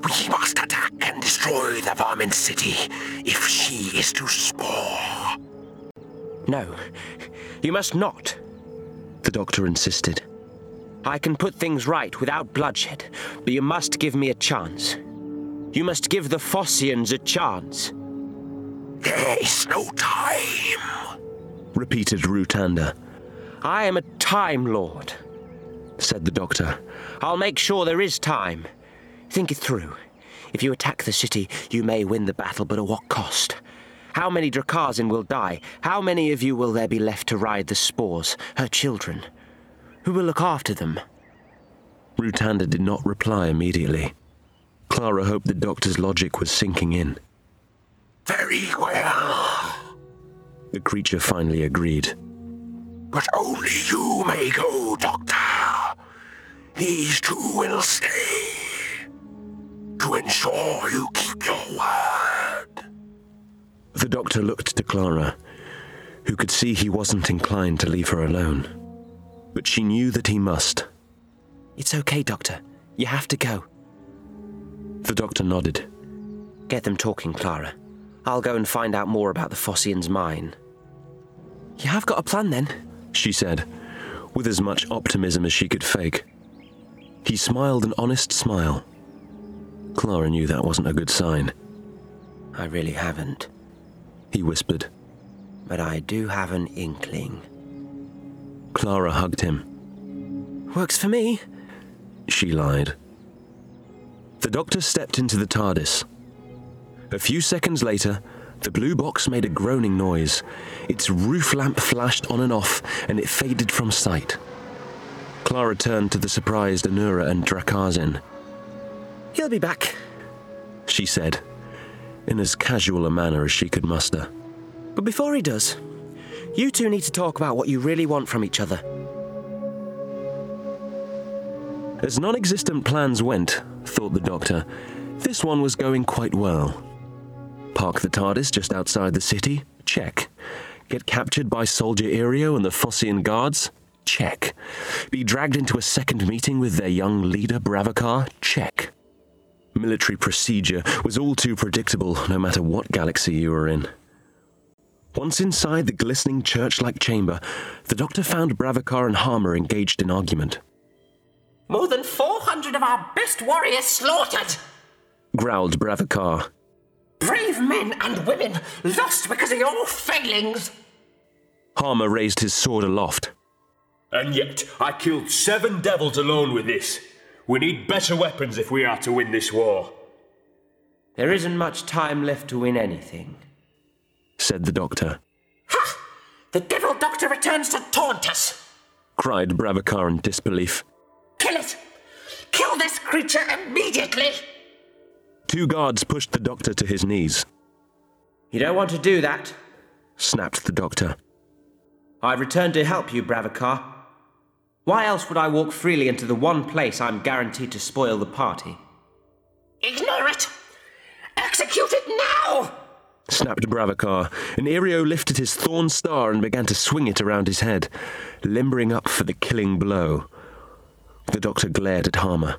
We must attack and destroy the vermin city if she is to spore. No, you must not. The doctor insisted. I can put things right without bloodshed, but you must give me a chance. You must give the Fossians a chance. There is no time, repeated Rutander. I am a Time Lord, said the doctor. I'll make sure there is time. Think it through. If you attack the city, you may win the battle, but at what cost? How many Drak-Arzin will die? How many of you will there be left to ride the spores, her children? Who will look after them? Rutanda did not reply immediately. Clara hoped the doctor's logic was sinking in. Very well. The creature finally agreed. But only you may go, Doctor. These two will stay. To ensure you keep your word. The doctor looked to Clara, who could see he wasn't inclined to leave her alone. But she knew that he must. It's okay, Doctor. You have to go. The doctor nodded. Get them talking, Clara. I'll go and find out more about the Fossian's mine. You have got a plan then? She said, with as much optimism as she could fake. He smiled an honest smile. Clara knew that wasn't a good sign. I really haven't. He whispered. But I do have an inkling. Clara hugged him. Works for me. She lied. The doctor stepped into the TARDIS. A few seconds later, the blue box made a groaning noise. Its roof lamp flashed on and off, and it faded from sight. Clara turned to the surprised Anura and Drak-Arzin. He'll be back, she said, in as casual a manner as she could muster. But before he does, you two need to talk about what you really want from each other. As non existent plans went, thought the doctor, this one was going quite well. Park the TARDIS just outside the city? Check. Get captured by Soldier Aereo and the Fossian guards? Check. Be dragged into a second meeting with their young leader, Bravakar? Check. Military procedure was all too predictable, no matter what galaxy you were in. Once inside the glistening church like chamber, the doctor found Bravakar and Harmer engaged in argument. More than 400 of our best warriors slaughtered! growled Bravakar. Brave men and women lost because of your failings! Harmer raised his sword aloft. And yet, I killed seven devils alone with this. We need better weapons if we are to win this war. There isn't much time left to win anything, said the doctor. Ha! The devil doctor returns to taunt us! cried Bravakar in disbelief. Kill it! Kill this creature immediately! Two guards pushed the doctor to his knees. You don't want to do that, snapped the doctor. I've returned to help you, Bravakar. Why else would I walk freely into the one place I'm guaranteed to spoil the party? Ignore it! Execute it now! snapped Bravakar, and Irio lifted his thorn star and began to swing it around his head, limbering up for the killing blow. The doctor glared at Harmer.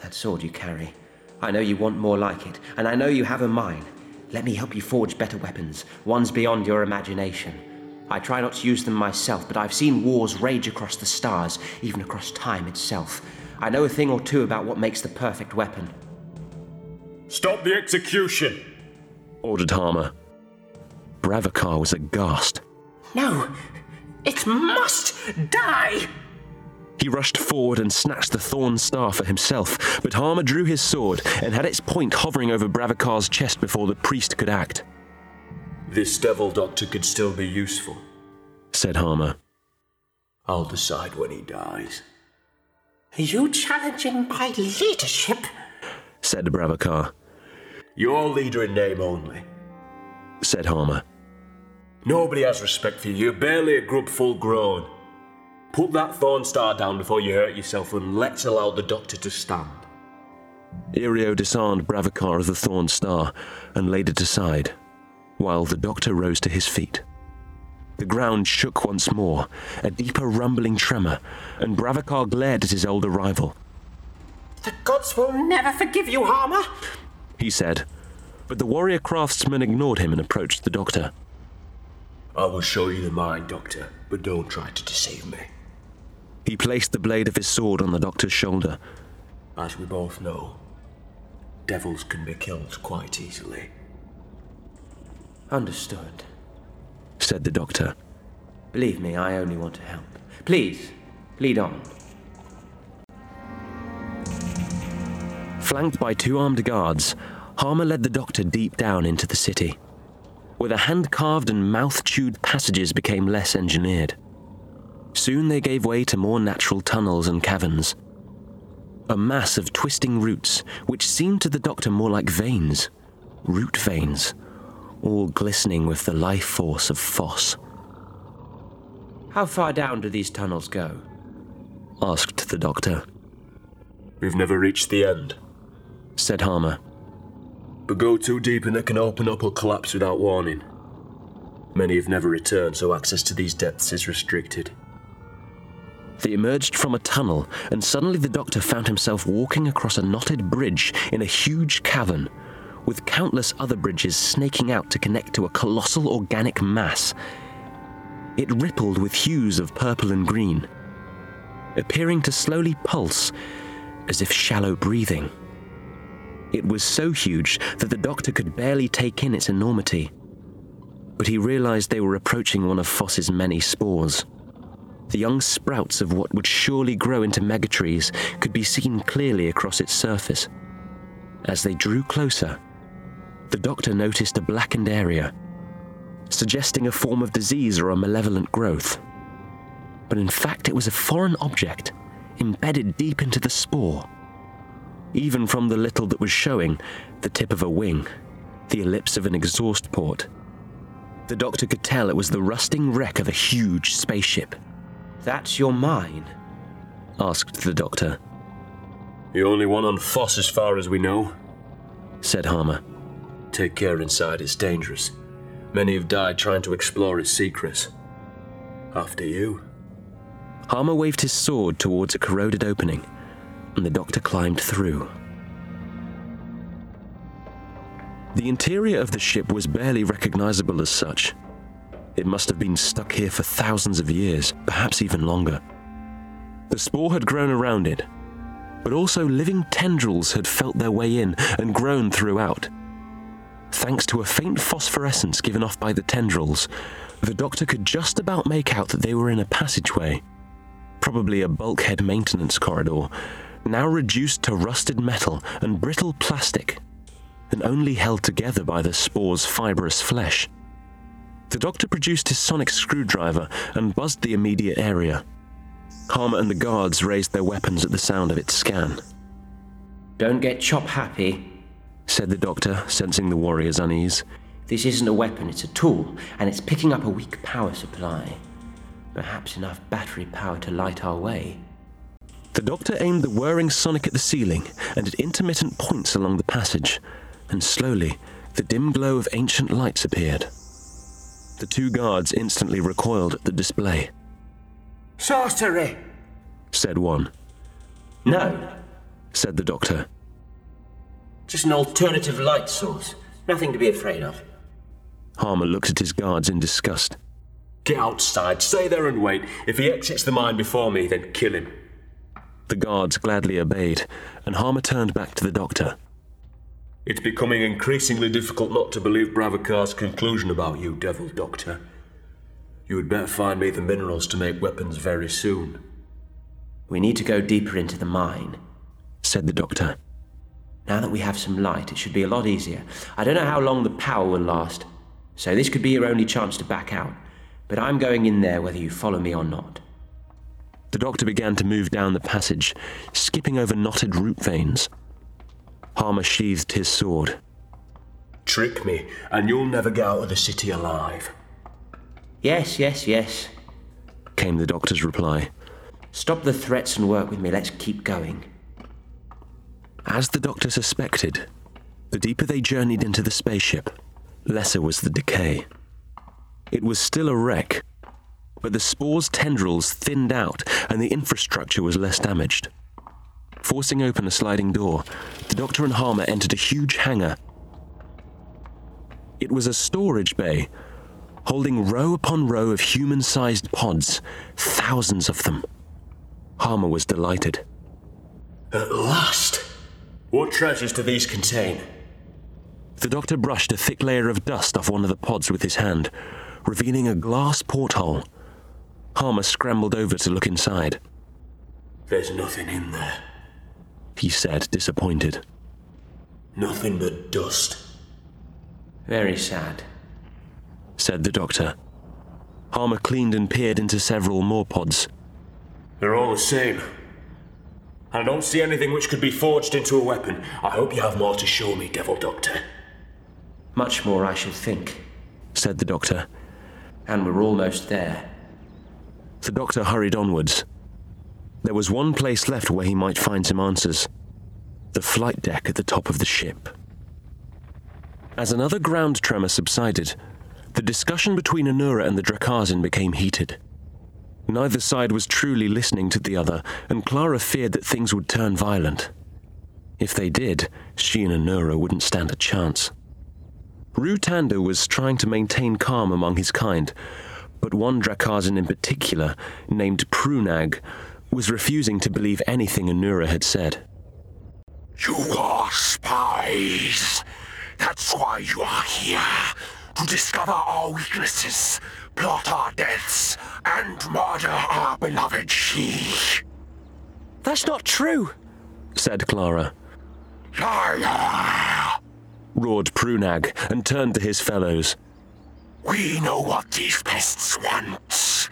That sword you carry. I know you want more like it, and I know you have a mind. Let me help you forge better weapons, ones beyond your imagination. I try not to use them myself, but I've seen wars rage across the stars, even across time itself. I know a thing or two about what makes the perfect weapon. Stop the execution! ordered Harmer. Bravakar was aghast. No, it must die! He rushed forward and snatched the thorn star for himself, but Harmer drew his sword and had its point hovering over Bravakar's chest before the priest could act. This devil doctor could still be useful, said Harmer. I'll decide when he dies. Are you challenging my leadership? said Bravakar. Your leader in name only, said Harmer. Nobody has respect for you. You're barely a grub full grown. Put that thorn star down before you hurt yourself and let's allow the doctor to stand. Aereo disarmed Bravakar of the thorn star and laid it aside, while the doctor rose to his feet. The ground shook once more, a deeper rumbling tremor, and Bravakar glared at his older rival. The gods will never forgive you, Harmer, he said, but the warrior craftsman ignored him and approached the doctor. I will show you the mind, Doctor, but don't try to deceive me. He placed the blade of his sword on the doctor's shoulder. As we both know, devils can be killed quite easily. Understood, said the doctor. Believe me, I only want to help. Please, lead on. Flanked by two armed guards, Harmer led the doctor deep down into the city, where the hand carved and mouth chewed passages became less engineered. Soon they gave way to more natural tunnels and caverns. A mass of twisting roots, which seemed to the doctor more like veins, root veins, all glistening with the life force of Foss. How far down do these tunnels go? asked the doctor. We've never reached the end, said Harmer. But go too deep and it can open up or collapse without warning. Many have never returned, so access to these depths is restricted. They emerged from a tunnel, and suddenly the doctor found himself walking across a knotted bridge in a huge cavern, with countless other bridges snaking out to connect to a colossal organic mass. It rippled with hues of purple and green, appearing to slowly pulse as if shallow breathing. It was so huge that the doctor could barely take in its enormity. But he realized they were approaching one of Foss's many spores. The young sprouts of what would surely grow into megatrees could be seen clearly across its surface. As they drew closer, the doctor noticed a blackened area, suggesting a form of disease or a malevolent growth. But in fact, it was a foreign object embedded deep into the spore. Even from the little that was showing, the tip of a wing, the ellipse of an exhaust port, the doctor could tell it was the rusting wreck of a huge spaceship. That's your mine? asked the doctor. The only one on Foss as far as we know, said Harmer. Take care inside, it's dangerous. Many have died trying to explore its secrets. After you. Harmer waved his sword towards a corroded opening, and the doctor climbed through. The interior of the ship was barely recognizable as such. It must have been stuck here for thousands of years, perhaps even longer. The spore had grown around it, but also living tendrils had felt their way in and grown throughout. Thanks to a faint phosphorescence given off by the tendrils, the doctor could just about make out that they were in a passageway, probably a bulkhead maintenance corridor, now reduced to rusted metal and brittle plastic, and only held together by the spore's fibrous flesh. The doctor produced his sonic screwdriver and buzzed the immediate area. Harmer and the guards raised their weapons at the sound of its scan. Don't get chop happy, said the doctor, sensing the warrior's unease. This isn't a weapon, it's a tool, and it's picking up a weak power supply. Perhaps enough battery power to light our way. The doctor aimed the whirring sonic at the ceiling and at intermittent points along the passage, and slowly the dim glow of ancient lights appeared. The two guards instantly recoiled at the display. Sorcery, said one. No, said the doctor. Just an alternative light source. Nothing to be afraid of. Harmer looked at his guards in disgust. Get outside, stay there and wait. If he exits the mine before me, then kill him. The guards gladly obeyed, and Harmer turned back to the doctor. It's becoming increasingly difficult not to believe Bravakar's conclusion about you, Devil Doctor. You had better find me the minerals to make weapons very soon. We need to go deeper into the mine, said the doctor. Now that we have some light, it should be a lot easier. I don't know how long the power will last, so this could be your only chance to back out. But I'm going in there whether you follow me or not. The doctor began to move down the passage, skipping over knotted root veins. Harmer sheathed his sword. Trick me, and you'll never get out of the city alive. Yes, yes, yes, came the doctor's reply. Stop the threats and work with me. Let's keep going. As the doctor suspected, the deeper they journeyed into the spaceship, lesser was the decay. It was still a wreck, but the spore's tendrils thinned out and the infrastructure was less damaged. Forcing open a sliding door, the doctor and Harmer entered a huge hangar. It was a storage bay, holding row upon row of human sized pods, thousands of them. Harmer was delighted. At last! What treasures do these contain? The doctor brushed a thick layer of dust off one of the pods with his hand, revealing a glass porthole. Harmer scrambled over to look inside. There's nothing in there, he said, disappointed. Nothing but dust. Very sad. said the doctor. Harmer cleaned and peered into several more pods. They're all the same. I don't see anything which could be forged into a weapon. I hope you have more to show me, Devil Doctor. Much more, I should think. said the doctor. And we're almost there. The doctor hurried onwards. There was one place left where he might find some answers the flight deck at the top of the ship. As another ground tremor subsided, the discussion between Anura and the Drak-Arzin became heated. Neither side was truly listening to the other, and Clara feared that things would turn violent. If they did, she and Anura wouldn't stand a chance. Rutanda was trying to maintain calm among his kind, but one Drak-Arzin in particular, named Prunag, was refusing to believe anything Anura had said. You are spies. That's why you are here. To discover our weaknesses, plot our deaths, and murder our beloved she. That's not true, said Clara. Liar! roared Prunag and turned to his fellows. We know what these pests want.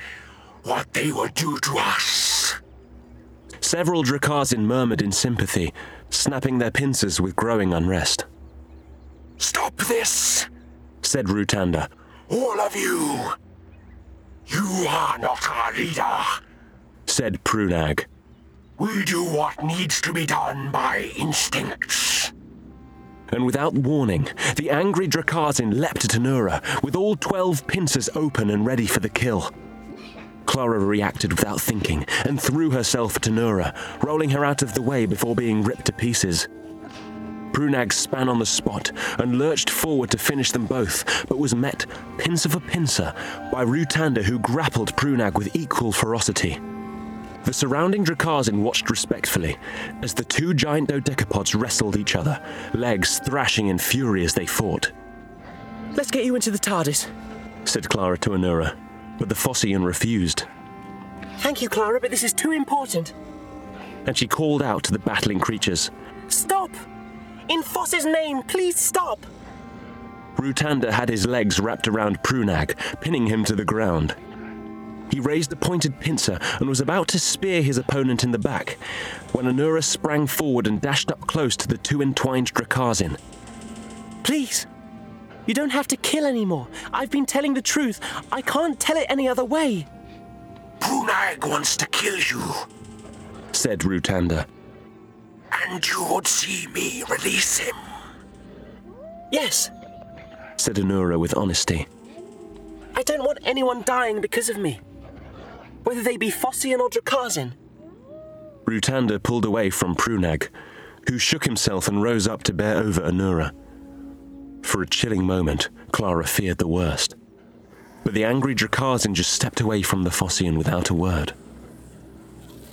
What they will do to us. Several Drak-Arzin murmured in sympathy, snapping their pincers with growing unrest. Stop this! said Rutanda. All of you! You are not our leader. said Prunag. We do what needs to be done by instincts. And without warning, the angry Drak-Arzin leapt at Anura, with all twelve pincers open and ready for the kill. Clara reacted without thinking and threw herself at Anura, rolling her out of the way before being ripped to pieces. Prunag span on the spot and lurched forward to finish them both, but was met, pincer for pincer, by Rutanda, who grappled Prunag with equal ferocity. The surrounding Drak-Arzin watched respectfully as the two giant dodecapods wrestled each other, legs thrashing in fury as they fought. Let's get you into the TARDIS, said Clara to Anura, but the Fossian refused. Thank you, Clara, but this is too important. And she called out to the battling creatures. Stop! In Foss's name, please stop! Rutanda had his legs wrapped around Prunag, pinning him to the ground. He raised the pointed pincer and was about to spear his opponent in the back when Anura sprang forward and dashed up close to the two entwined Drak-Arzin. Please, you don't have to kill anymore. I've been telling the truth. I can't tell it any other way. Prunag wants to kill you, said Rutanda. And you would see me release him. Yes, said Anura with honesty. I don't want anyone dying because of me. Whether they be Fossian or Drak-Arzin. Rutanda pulled away from Prunag, who shook himself and rose up to bear over Anura. For a chilling moment, Clara feared the worst. But the angry Drak-Arzin just stepped away from the Fossian without a word.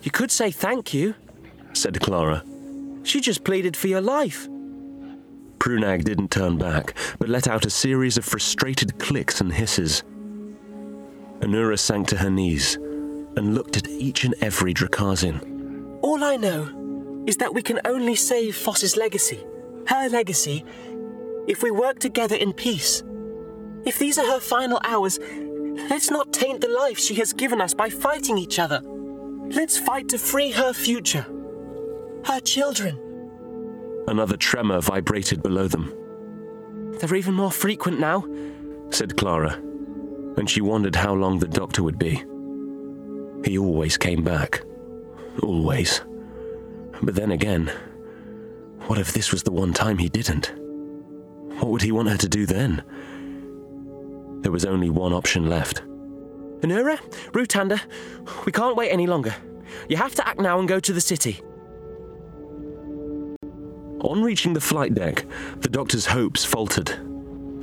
You could say thank you. Said Clara. She just pleaded for your life. Prunag didn't turn back, but let out a series of frustrated clicks and hisses. Anura sank to her knees and looked at each and every Drak-Arzin. All I know is that we can only save Foss's legacy, her legacy, if we work together in peace. If these are her final hours, let's not taint the life she has given us by fighting each other. Let's fight to free her future, her children. Another tremor vibrated below them, They're even more frequent now. said Clara, and she wondered how long the doctor would be. He always came back. Always. But then again, what if this was the one time he didn't? What would he want her to do then? There was only one option left. Anura, Rutanda, we can't wait any longer. You have to act now and go to the city. On reaching the flight deck, the doctor's hopes faltered.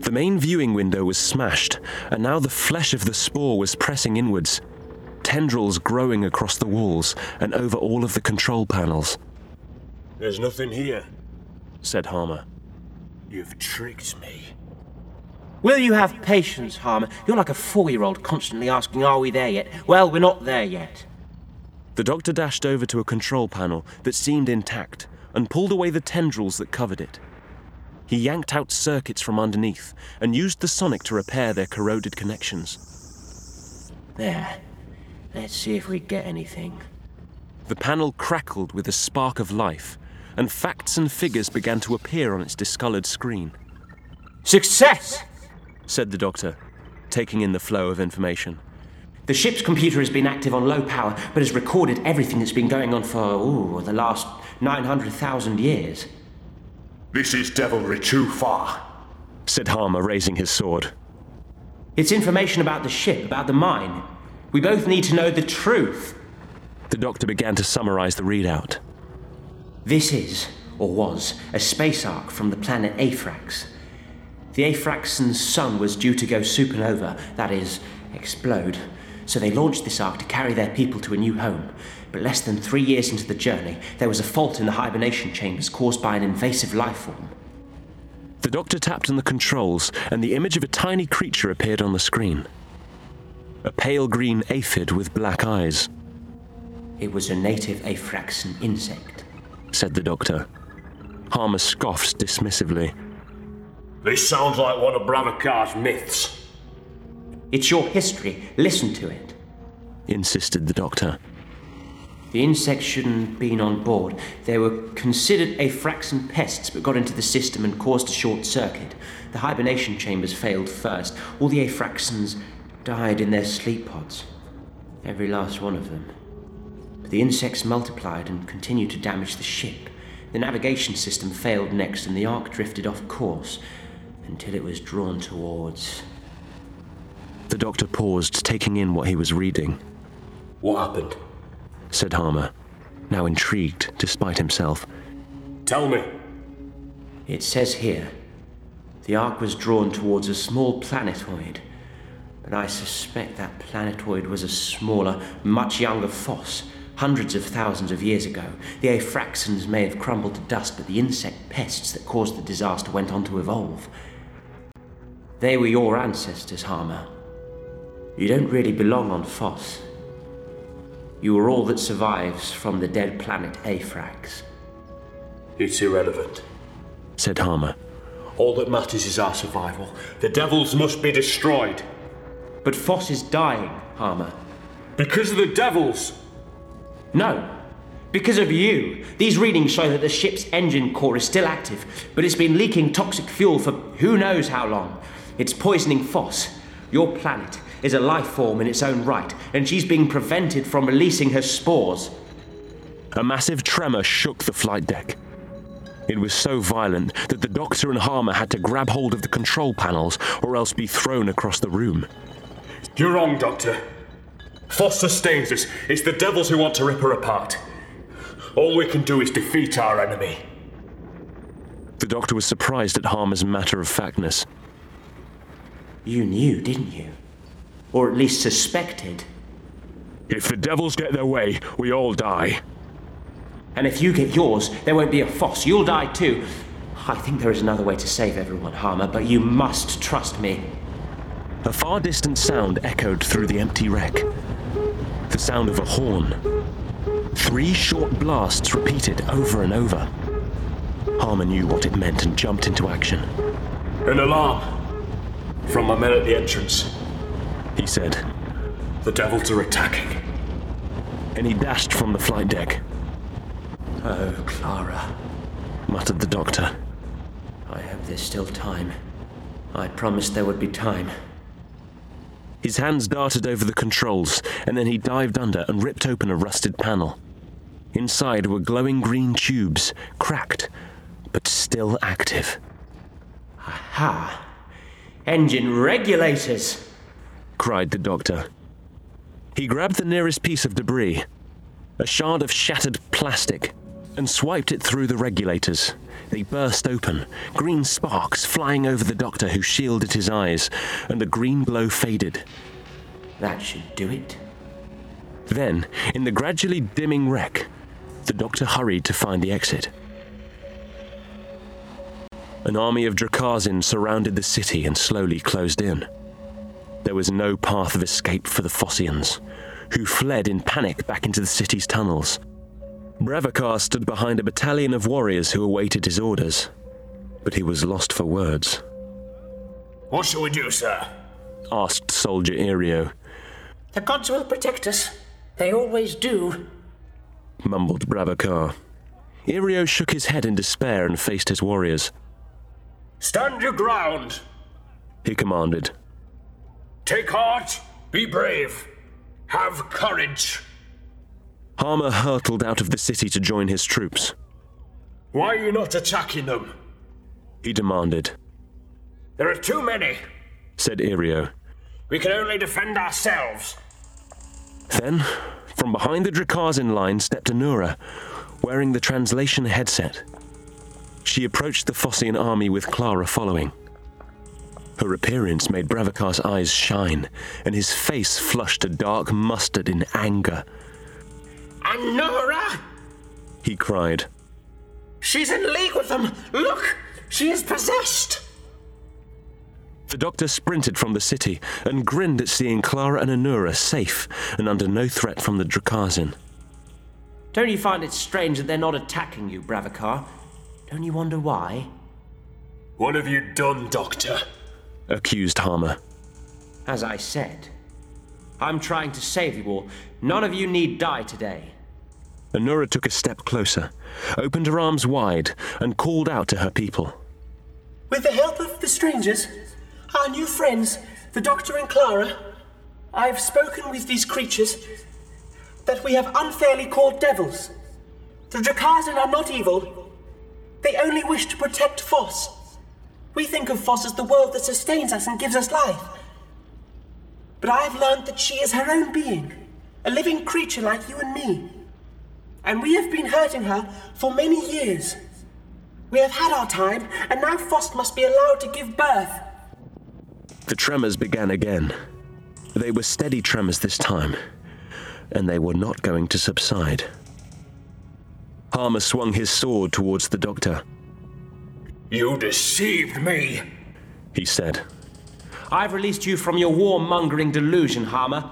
The main viewing window was smashed, and now the flesh of the spore was pressing inwards, tendrils growing across the walls and over all of the control panels, There's nothing here. said Harmer. You've tricked me. Will you have patience, Harmer? You're like a four year old constantly asking, Are we there yet? Well, we're not there yet. The doctor dashed over to a control panel that seemed intact and pulled away the tendrils that covered it. He yanked out circuits from underneath and used the sonic to repair their corroded connections. There. Let's see if we get anything. The panel crackled with a spark of life, and facts and figures began to appear on its discolored screen. Success! said the doctor, taking in the flow of information. The ship's computer has been active on low power, but has recorded everything that's been going on for, ooh, the last 900,000 years. This is devilry too far, said Harmer, raising his sword. It's information about the ship, about the mine. We both need to know the truth. The doctor began to summarize the readout. This is, or was, a space ark from the planet Aphrax. The Aphraxan sun was due to go supernova, that is, explode, so they launched this ark to carry their people to a new home. But less than three years into the journey, there was a fault in the hibernation chambers caused by an invasive life form. The doctor tapped on the controls, and the image of a tiny creature appeared on the screen. A pale green aphid with black eyes. It was a native Aphraxan insect, said the doctor. Harmer scoffed dismissively. This sounds like one of Bravakar's myths. It's your history. Listen to it, insisted the doctor. The insects shouldn't have been on board. They were considered Aphraxan pests, but got into the system and caused a short circuit. The hibernation chambers failed first. All the Aphraxans died in their sleep pods. Every last one of them. But the insects multiplied and continued to damage the ship. The navigation system failed next, and the ark drifted off course until it was drawn towards. The doctor paused, taking in what he was reading. What happened? Said Harmer, now intrigued despite himself. Tell me. It says here the ark was drawn towards a small planetoid, but I suspect that planetoid was a smaller, much younger Foss, hundreds of thousands of years ago. The Aphraxans may have crumbled to dust, but the insect pests that caused the disaster went on to evolve. They were your ancestors, Harmer. You don't really belong on Foss. You are all that survives from the dead planet Aphrax. It's irrelevant, said Harmer. All that matters is our survival. The devils must be destroyed. But Foss is dying, Harmer. Because of the devils? No. Because of you. These readings show that the ship's engine core is still active, but it's been leaking toxic fuel for who knows how long. It's poisoning Foss, your planet, is a life form in its own right, and she's being prevented from releasing her spores. A massive tremor shook the flight deck. It was so violent that the doctor and Harmer had to grab hold of the control panels or else be thrown across the room. You're wrong, Doctor. Foss sustains us. It's the devils who want to rip her apart. All we can do is defeat our enemy. The doctor was surprised at Harmer's matter of factness. You knew, didn't you? Or at least suspected. If the devils get their way, we all die. And if you get yours, there won't be a Foss. You'll die too. I think there is another way to save everyone, Harmer, but you must trust me. A far distant sound echoed through the empty wreck. The sound of a horn. Three short blasts repeated over and over. Harmer knew what it meant and jumped into action. An alarm! From my men at the entrance he said. The devils are attacking. And he dashed from the flight deck. Oh, Clara, muttered the doctor. I hope there's still time. I promised there would be time. His hands darted over the controls, and then he dived under and ripped open a rusted panel. Inside were glowing green tubes, cracked, but still active. Aha! Engine regulators! Cried the doctor. He grabbed the nearest piece of debris, a shard of shattered plastic, and swiped it through the regulators. They burst open, green sparks flying over the doctor who shielded his eyes, and the green glow faded. That should do it. Then, in the gradually dimming wreck, the doctor hurried to find the exit. An army of Drak-Arzin surrounded the city and slowly closed in. There was no path of escape for the Fossians, who fled in panic back into the city's tunnels. Bravakar stood behind a battalion of warriors who awaited his orders. But he was lost for words. What shall we do, sir? asked Soldier Irio, The gods will protect us. They always do. mumbled Bravakar. Irio shook his head in despair and faced his warriors. Stand your ground. He commanded. Take heart. Be brave. Have courage. Harmer hurtled out of the city to join his troops. Why are you not attacking them? He demanded, There are too many. said Irio. We can only defend ourselves. Then, from behind the Drak-Arzin line stepped Anura, wearing the translation headset. She approached the Fossian army with Clara following. Her appearance made Bravakar's eyes shine, and his face flushed a dark mustard in anger. Anura! He cried, She's in league with them! Look! She is possessed! The doctor sprinted from the city and grinned at seeing Clara and Anura safe and under no threat from the Drak-Arzin. Don't you find it strange that they're not attacking you, Bravakar? Don't you wonder why? What have you done, Doctor? Accused Harmer. As I said, I'm trying to save you all. None of you need die today. Anura took a step closer, opened her arms wide, and called out to her people. With the help of the strangers, our new friends, the Doctor and Clara, I have spoken with these creatures that we have unfairly called devils. The Drak-Arzin are not evil. They only wish to protect Foss. We think of Foss as the world that sustains us and gives us life. But I have learned that she is her own being, a living creature like you and me. And we have been hurting her for many years. We have had our time, and now Foss must be allowed to give birth. The tremors began again. They were steady tremors this time, and they were not going to subside. Harmer swung his sword towards the doctor. You deceived me. He said, I've released you from your warmongering delusion, Harmer.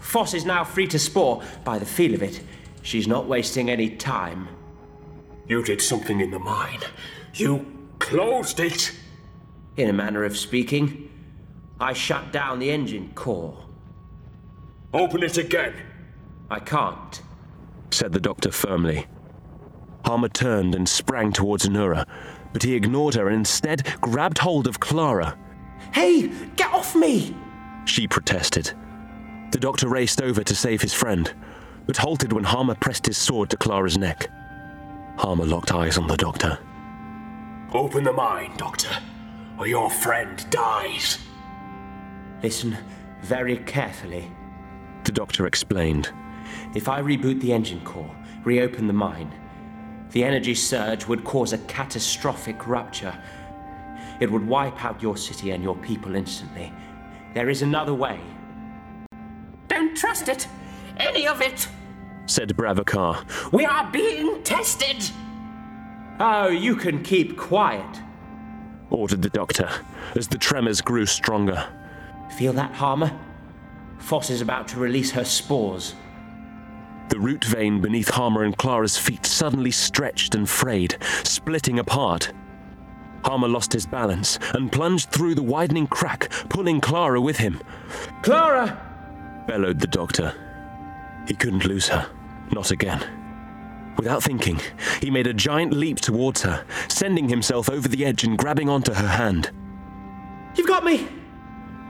Foss is now free to spore. By the feel of it, she's not wasting any time. You did something in the mine. You closed it. In a manner of speaking, I shut down the engine core. Open it again. I can't. said the doctor firmly. Harmer turned and sprang towards Anura, but he ignored her and instead grabbed hold of Clara. Hey, get off me! She protested. The doctor raced over to save his friend, but halted when Harmer pressed his sword to Clara's neck. Harmer locked eyes on the doctor. Open the mine, Doctor, or your friend dies. Listen very carefully. The doctor explained. If I reboot the engine core, reopen the mine, the energy surge would cause a catastrophic rupture. It would wipe out your city and your people instantly. There is another way. Don't trust it! Any of it! Said Bravakar. We are being tested! Oh, you can keep quiet. Ordered the doctor, as the tremors grew stronger. Feel that, Harmer? Foss is about to release her spores. The root vein beneath Harmer and Clara's feet suddenly stretched and frayed, splitting apart. Harmer lost his balance and plunged through the widening crack, pulling Clara with him. Clara! bellowed the doctor. He couldn't lose her. Not again. Without thinking, he made a giant leap towards her, sending himself over the edge and grabbing onto her hand. You've got me!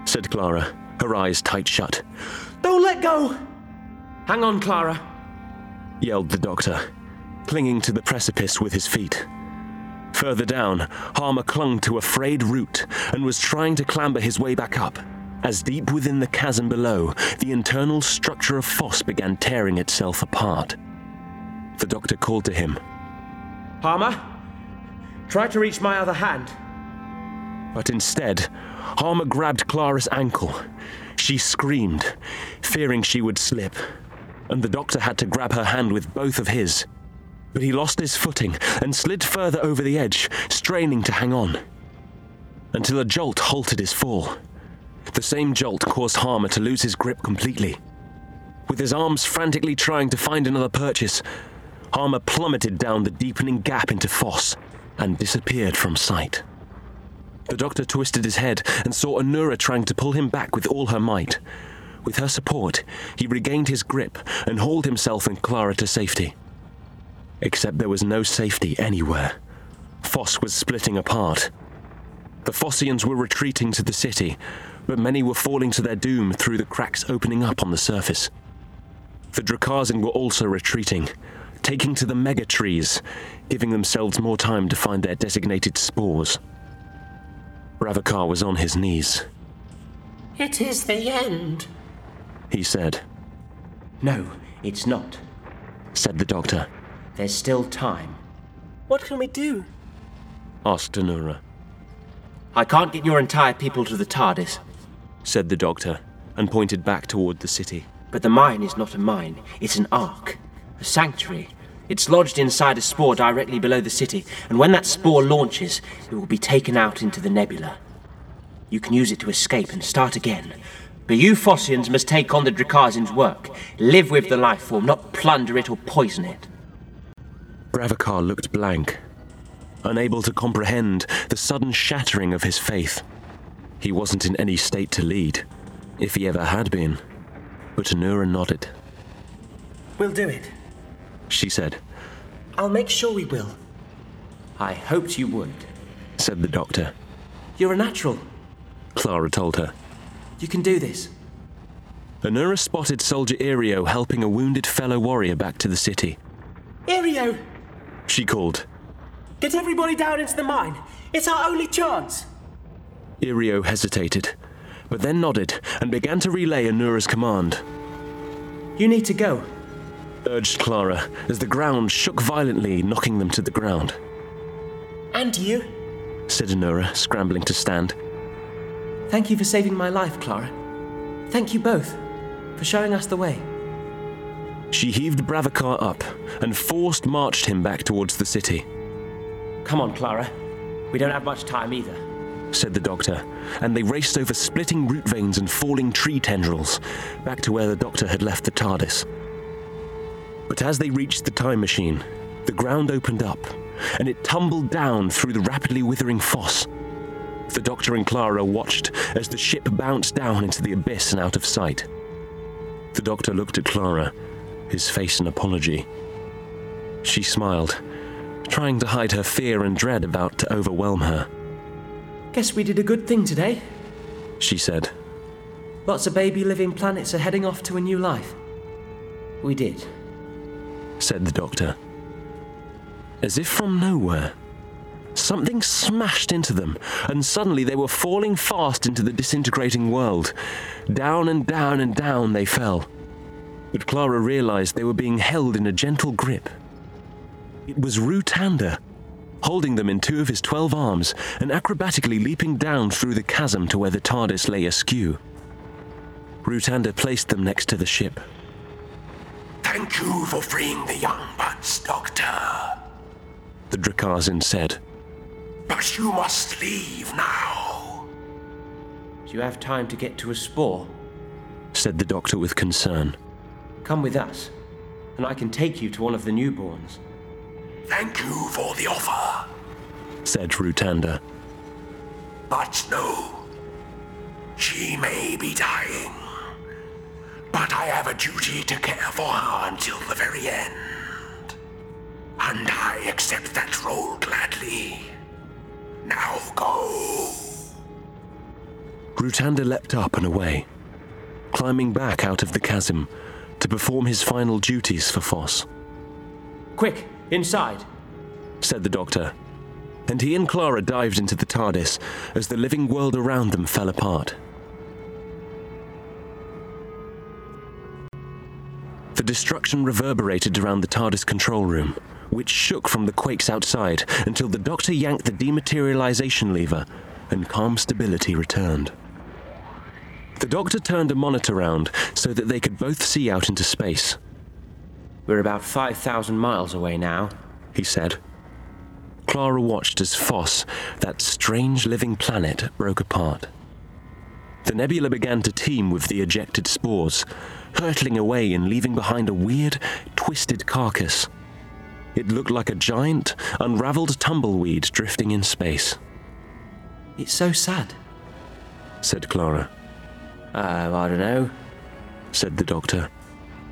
Said Clara, her eyes tight shut. Don't let go! Hang on, Clara. Yelled the doctor, clinging to the precipice with his feet. Further down, Harmer clung to a frayed root and was trying to clamber his way back up. As deep within the chasm below, the internal structure of Foss began tearing itself apart. The doctor called to him, Harmer, try to reach my other hand. but instead, Harmer grabbed Clara's ankle. She screamed, fearing she would slip, and the doctor had to grab her hand with both of his. But he lost his footing and slid further over the edge, straining to hang on. Until a jolt halted his fall. The same jolt caused Harmer to lose his grip completely. With his arms frantically trying to find another purchase, Harmer plummeted down the deepening gap into Foss. and disappeared from sight. The doctor twisted his head and saw Anura trying to pull him back with all her might. With her support, he regained his grip and hauled himself and Clara to safety. Except there was no safety anywhere. Foss was splitting apart. The Fossians were retreating to the city, but many were falling to their doom through the cracks opening up on the surface. The Drak-Arzin were also retreating, taking to the mega trees, giving themselves more time to find their designated spores. Bravakar was on his knees. It is the end, he said. No, it's not, said the doctor. There's still time. What can we do? asked Anura. I can't get your entire people to the TARDIS, said the doctor, and pointed back toward the city. But the mine is not a mine, it's an ark, a sanctuary. It's lodged inside a spore directly below the city, and when that spore launches, it will be taken out into the nebula. You can use it to escape and start again. But you Fossians must take on the Drak-Arzin's work. Live with the life form, not plunder it or poison it. Bravakar looked blank, unable to comprehend the sudden shattering of his faith. He wasn't in any state to lead, if he ever had been. But Anura nodded. We'll do it, she said. I'll make sure we will. I hoped you would, said the doctor. You're a natural, Clara told her. You can do this. Anura spotted Soldier Irio helping a wounded fellow warrior back to the city. Irio! She called. Get everybody down into the mine. It's our only chance. Irio hesitated, but then nodded and began to relay Anura's command. You need to go, urged Clara as the ground shook violently, knocking them to the ground. And you? said Anura, scrambling to stand. Thank you for saving my life, Clara. Thank you both for showing us the way. She heaved Bravakar up and forced marched him back towards the city. Come on, Clara. We don't have much time either, said the doctor, and they raced over splitting root veins and falling tree tendrils back to where the doctor had left the TARDIS. But as they reached the time machine, the ground opened up, and it tumbled down through the rapidly withering foss. The doctor and Clara watched as the ship bounced down into the abyss and out of sight. The doctor looked at Clara, his face an apology. She smiled, trying to hide her fear and dread about to overwhelm her. Guess we did a good thing today, she said. Lots of baby living planets are heading off to a new life. We did, said the doctor. As if from nowhere, something smashed into them, and suddenly they were falling fast into the disintegrating world. Down and down and down they fell. But Clara realized they were being held in a gentle grip. It was Rutanda, holding them in two of his twelve arms and acrobatically leaping down through the chasm to where the TARDIS lay askew. Rutanda placed them next to the ship. Thank you for freeing the young buds, Doctor. The Drak-Arzin said. But you must leave now. Do you have time to get to a spore? Said the doctor with concern. Come with us, and I can take you to one of the newborns. Thank you for the offer, said Rutanda. But no, she may be dying. But I have a duty to care for her until the very end. And I accept that role gladly. Now go. Rutanda leapt up and away, climbing back out of the chasm to perform his final duties for Foss. Quick, inside, said the doctor, and he and Clara dived into the TARDIS as the living world around them fell apart. The destruction reverberated around the TARDIS control room, which shook from the quakes outside until the doctor yanked the dematerialization lever and calm stability returned. The doctor turned a monitor round so that they could both see out into space. We're about 5,000 miles away now, he said. Clara watched as Foss, that strange living planet, broke apart. The nebula began to teem with the ejected spores, hurtling away and leaving behind a weird, twisted carcass. It looked like a giant, unraveled tumbleweed drifting in space, It's so sad. said Clara. Oh, I don't know. Said the doctor.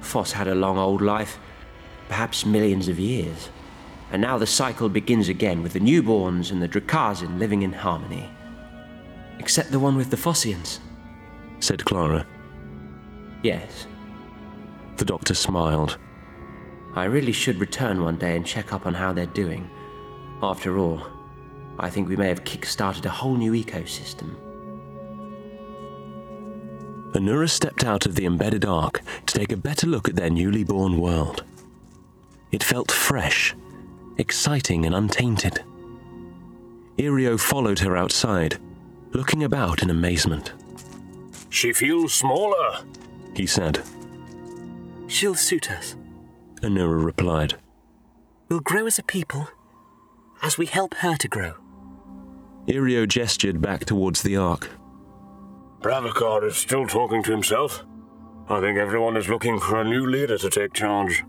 Foss had a long old life, perhaps millions of years. And now the cycle begins again with the newborns and the Drak-Arzin living in harmony. Except the one with the Fossians. Said Clara. Yes, The doctor smiled. I really should return one day and check up on how they're doing. After all, I think we may have kick-started a whole new ecosystem. Anura stepped out of the embedded ark to take a better look at their newly born world. It felt fresh, exciting, and untainted. Irio followed her outside, looking about in amazement. She feels smaller. He said. She'll suit us. Anura replied. We'll grow as a people as we help her to grow. Irio gestured back towards the ark. Bravakar is still talking to himself. I think everyone is looking for a new leader to take charge.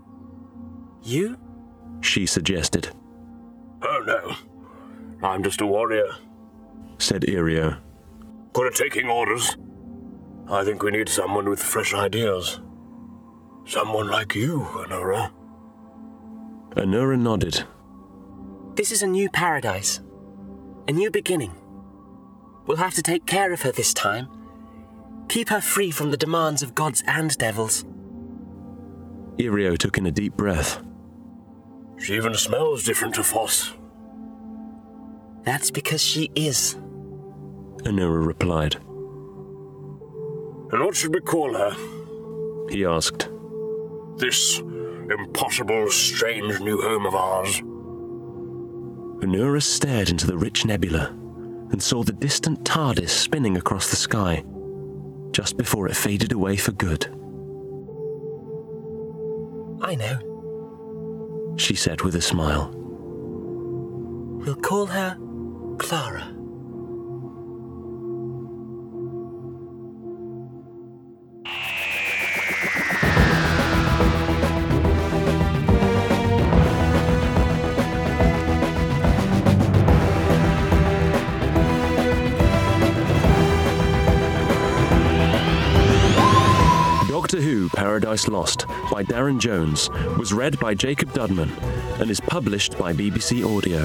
You? She suggested, Oh no. I'm just a warrior. said Irio. Good at taking orders. I think we need someone with fresh ideas. Someone like you, Honora. Anura nodded. This is a new paradise. A new beginning. We'll have to take care of her this time. Keep her free from the demands of gods and devils. Irio took in a deep breath. She even smells different to Foss. That's because she is. Anura replied. And what should we call her? He asked. This impossible, strange new home of ours. Anura stared into the rich nebula and saw the distant TARDIS spinning across the sky, just before it faded away for good. I know. She said with a smile. We'll call her Clara. Doctor Who Paradise Lost by Darren Jones was read by Jacob Dudman and is published by BBC Audio.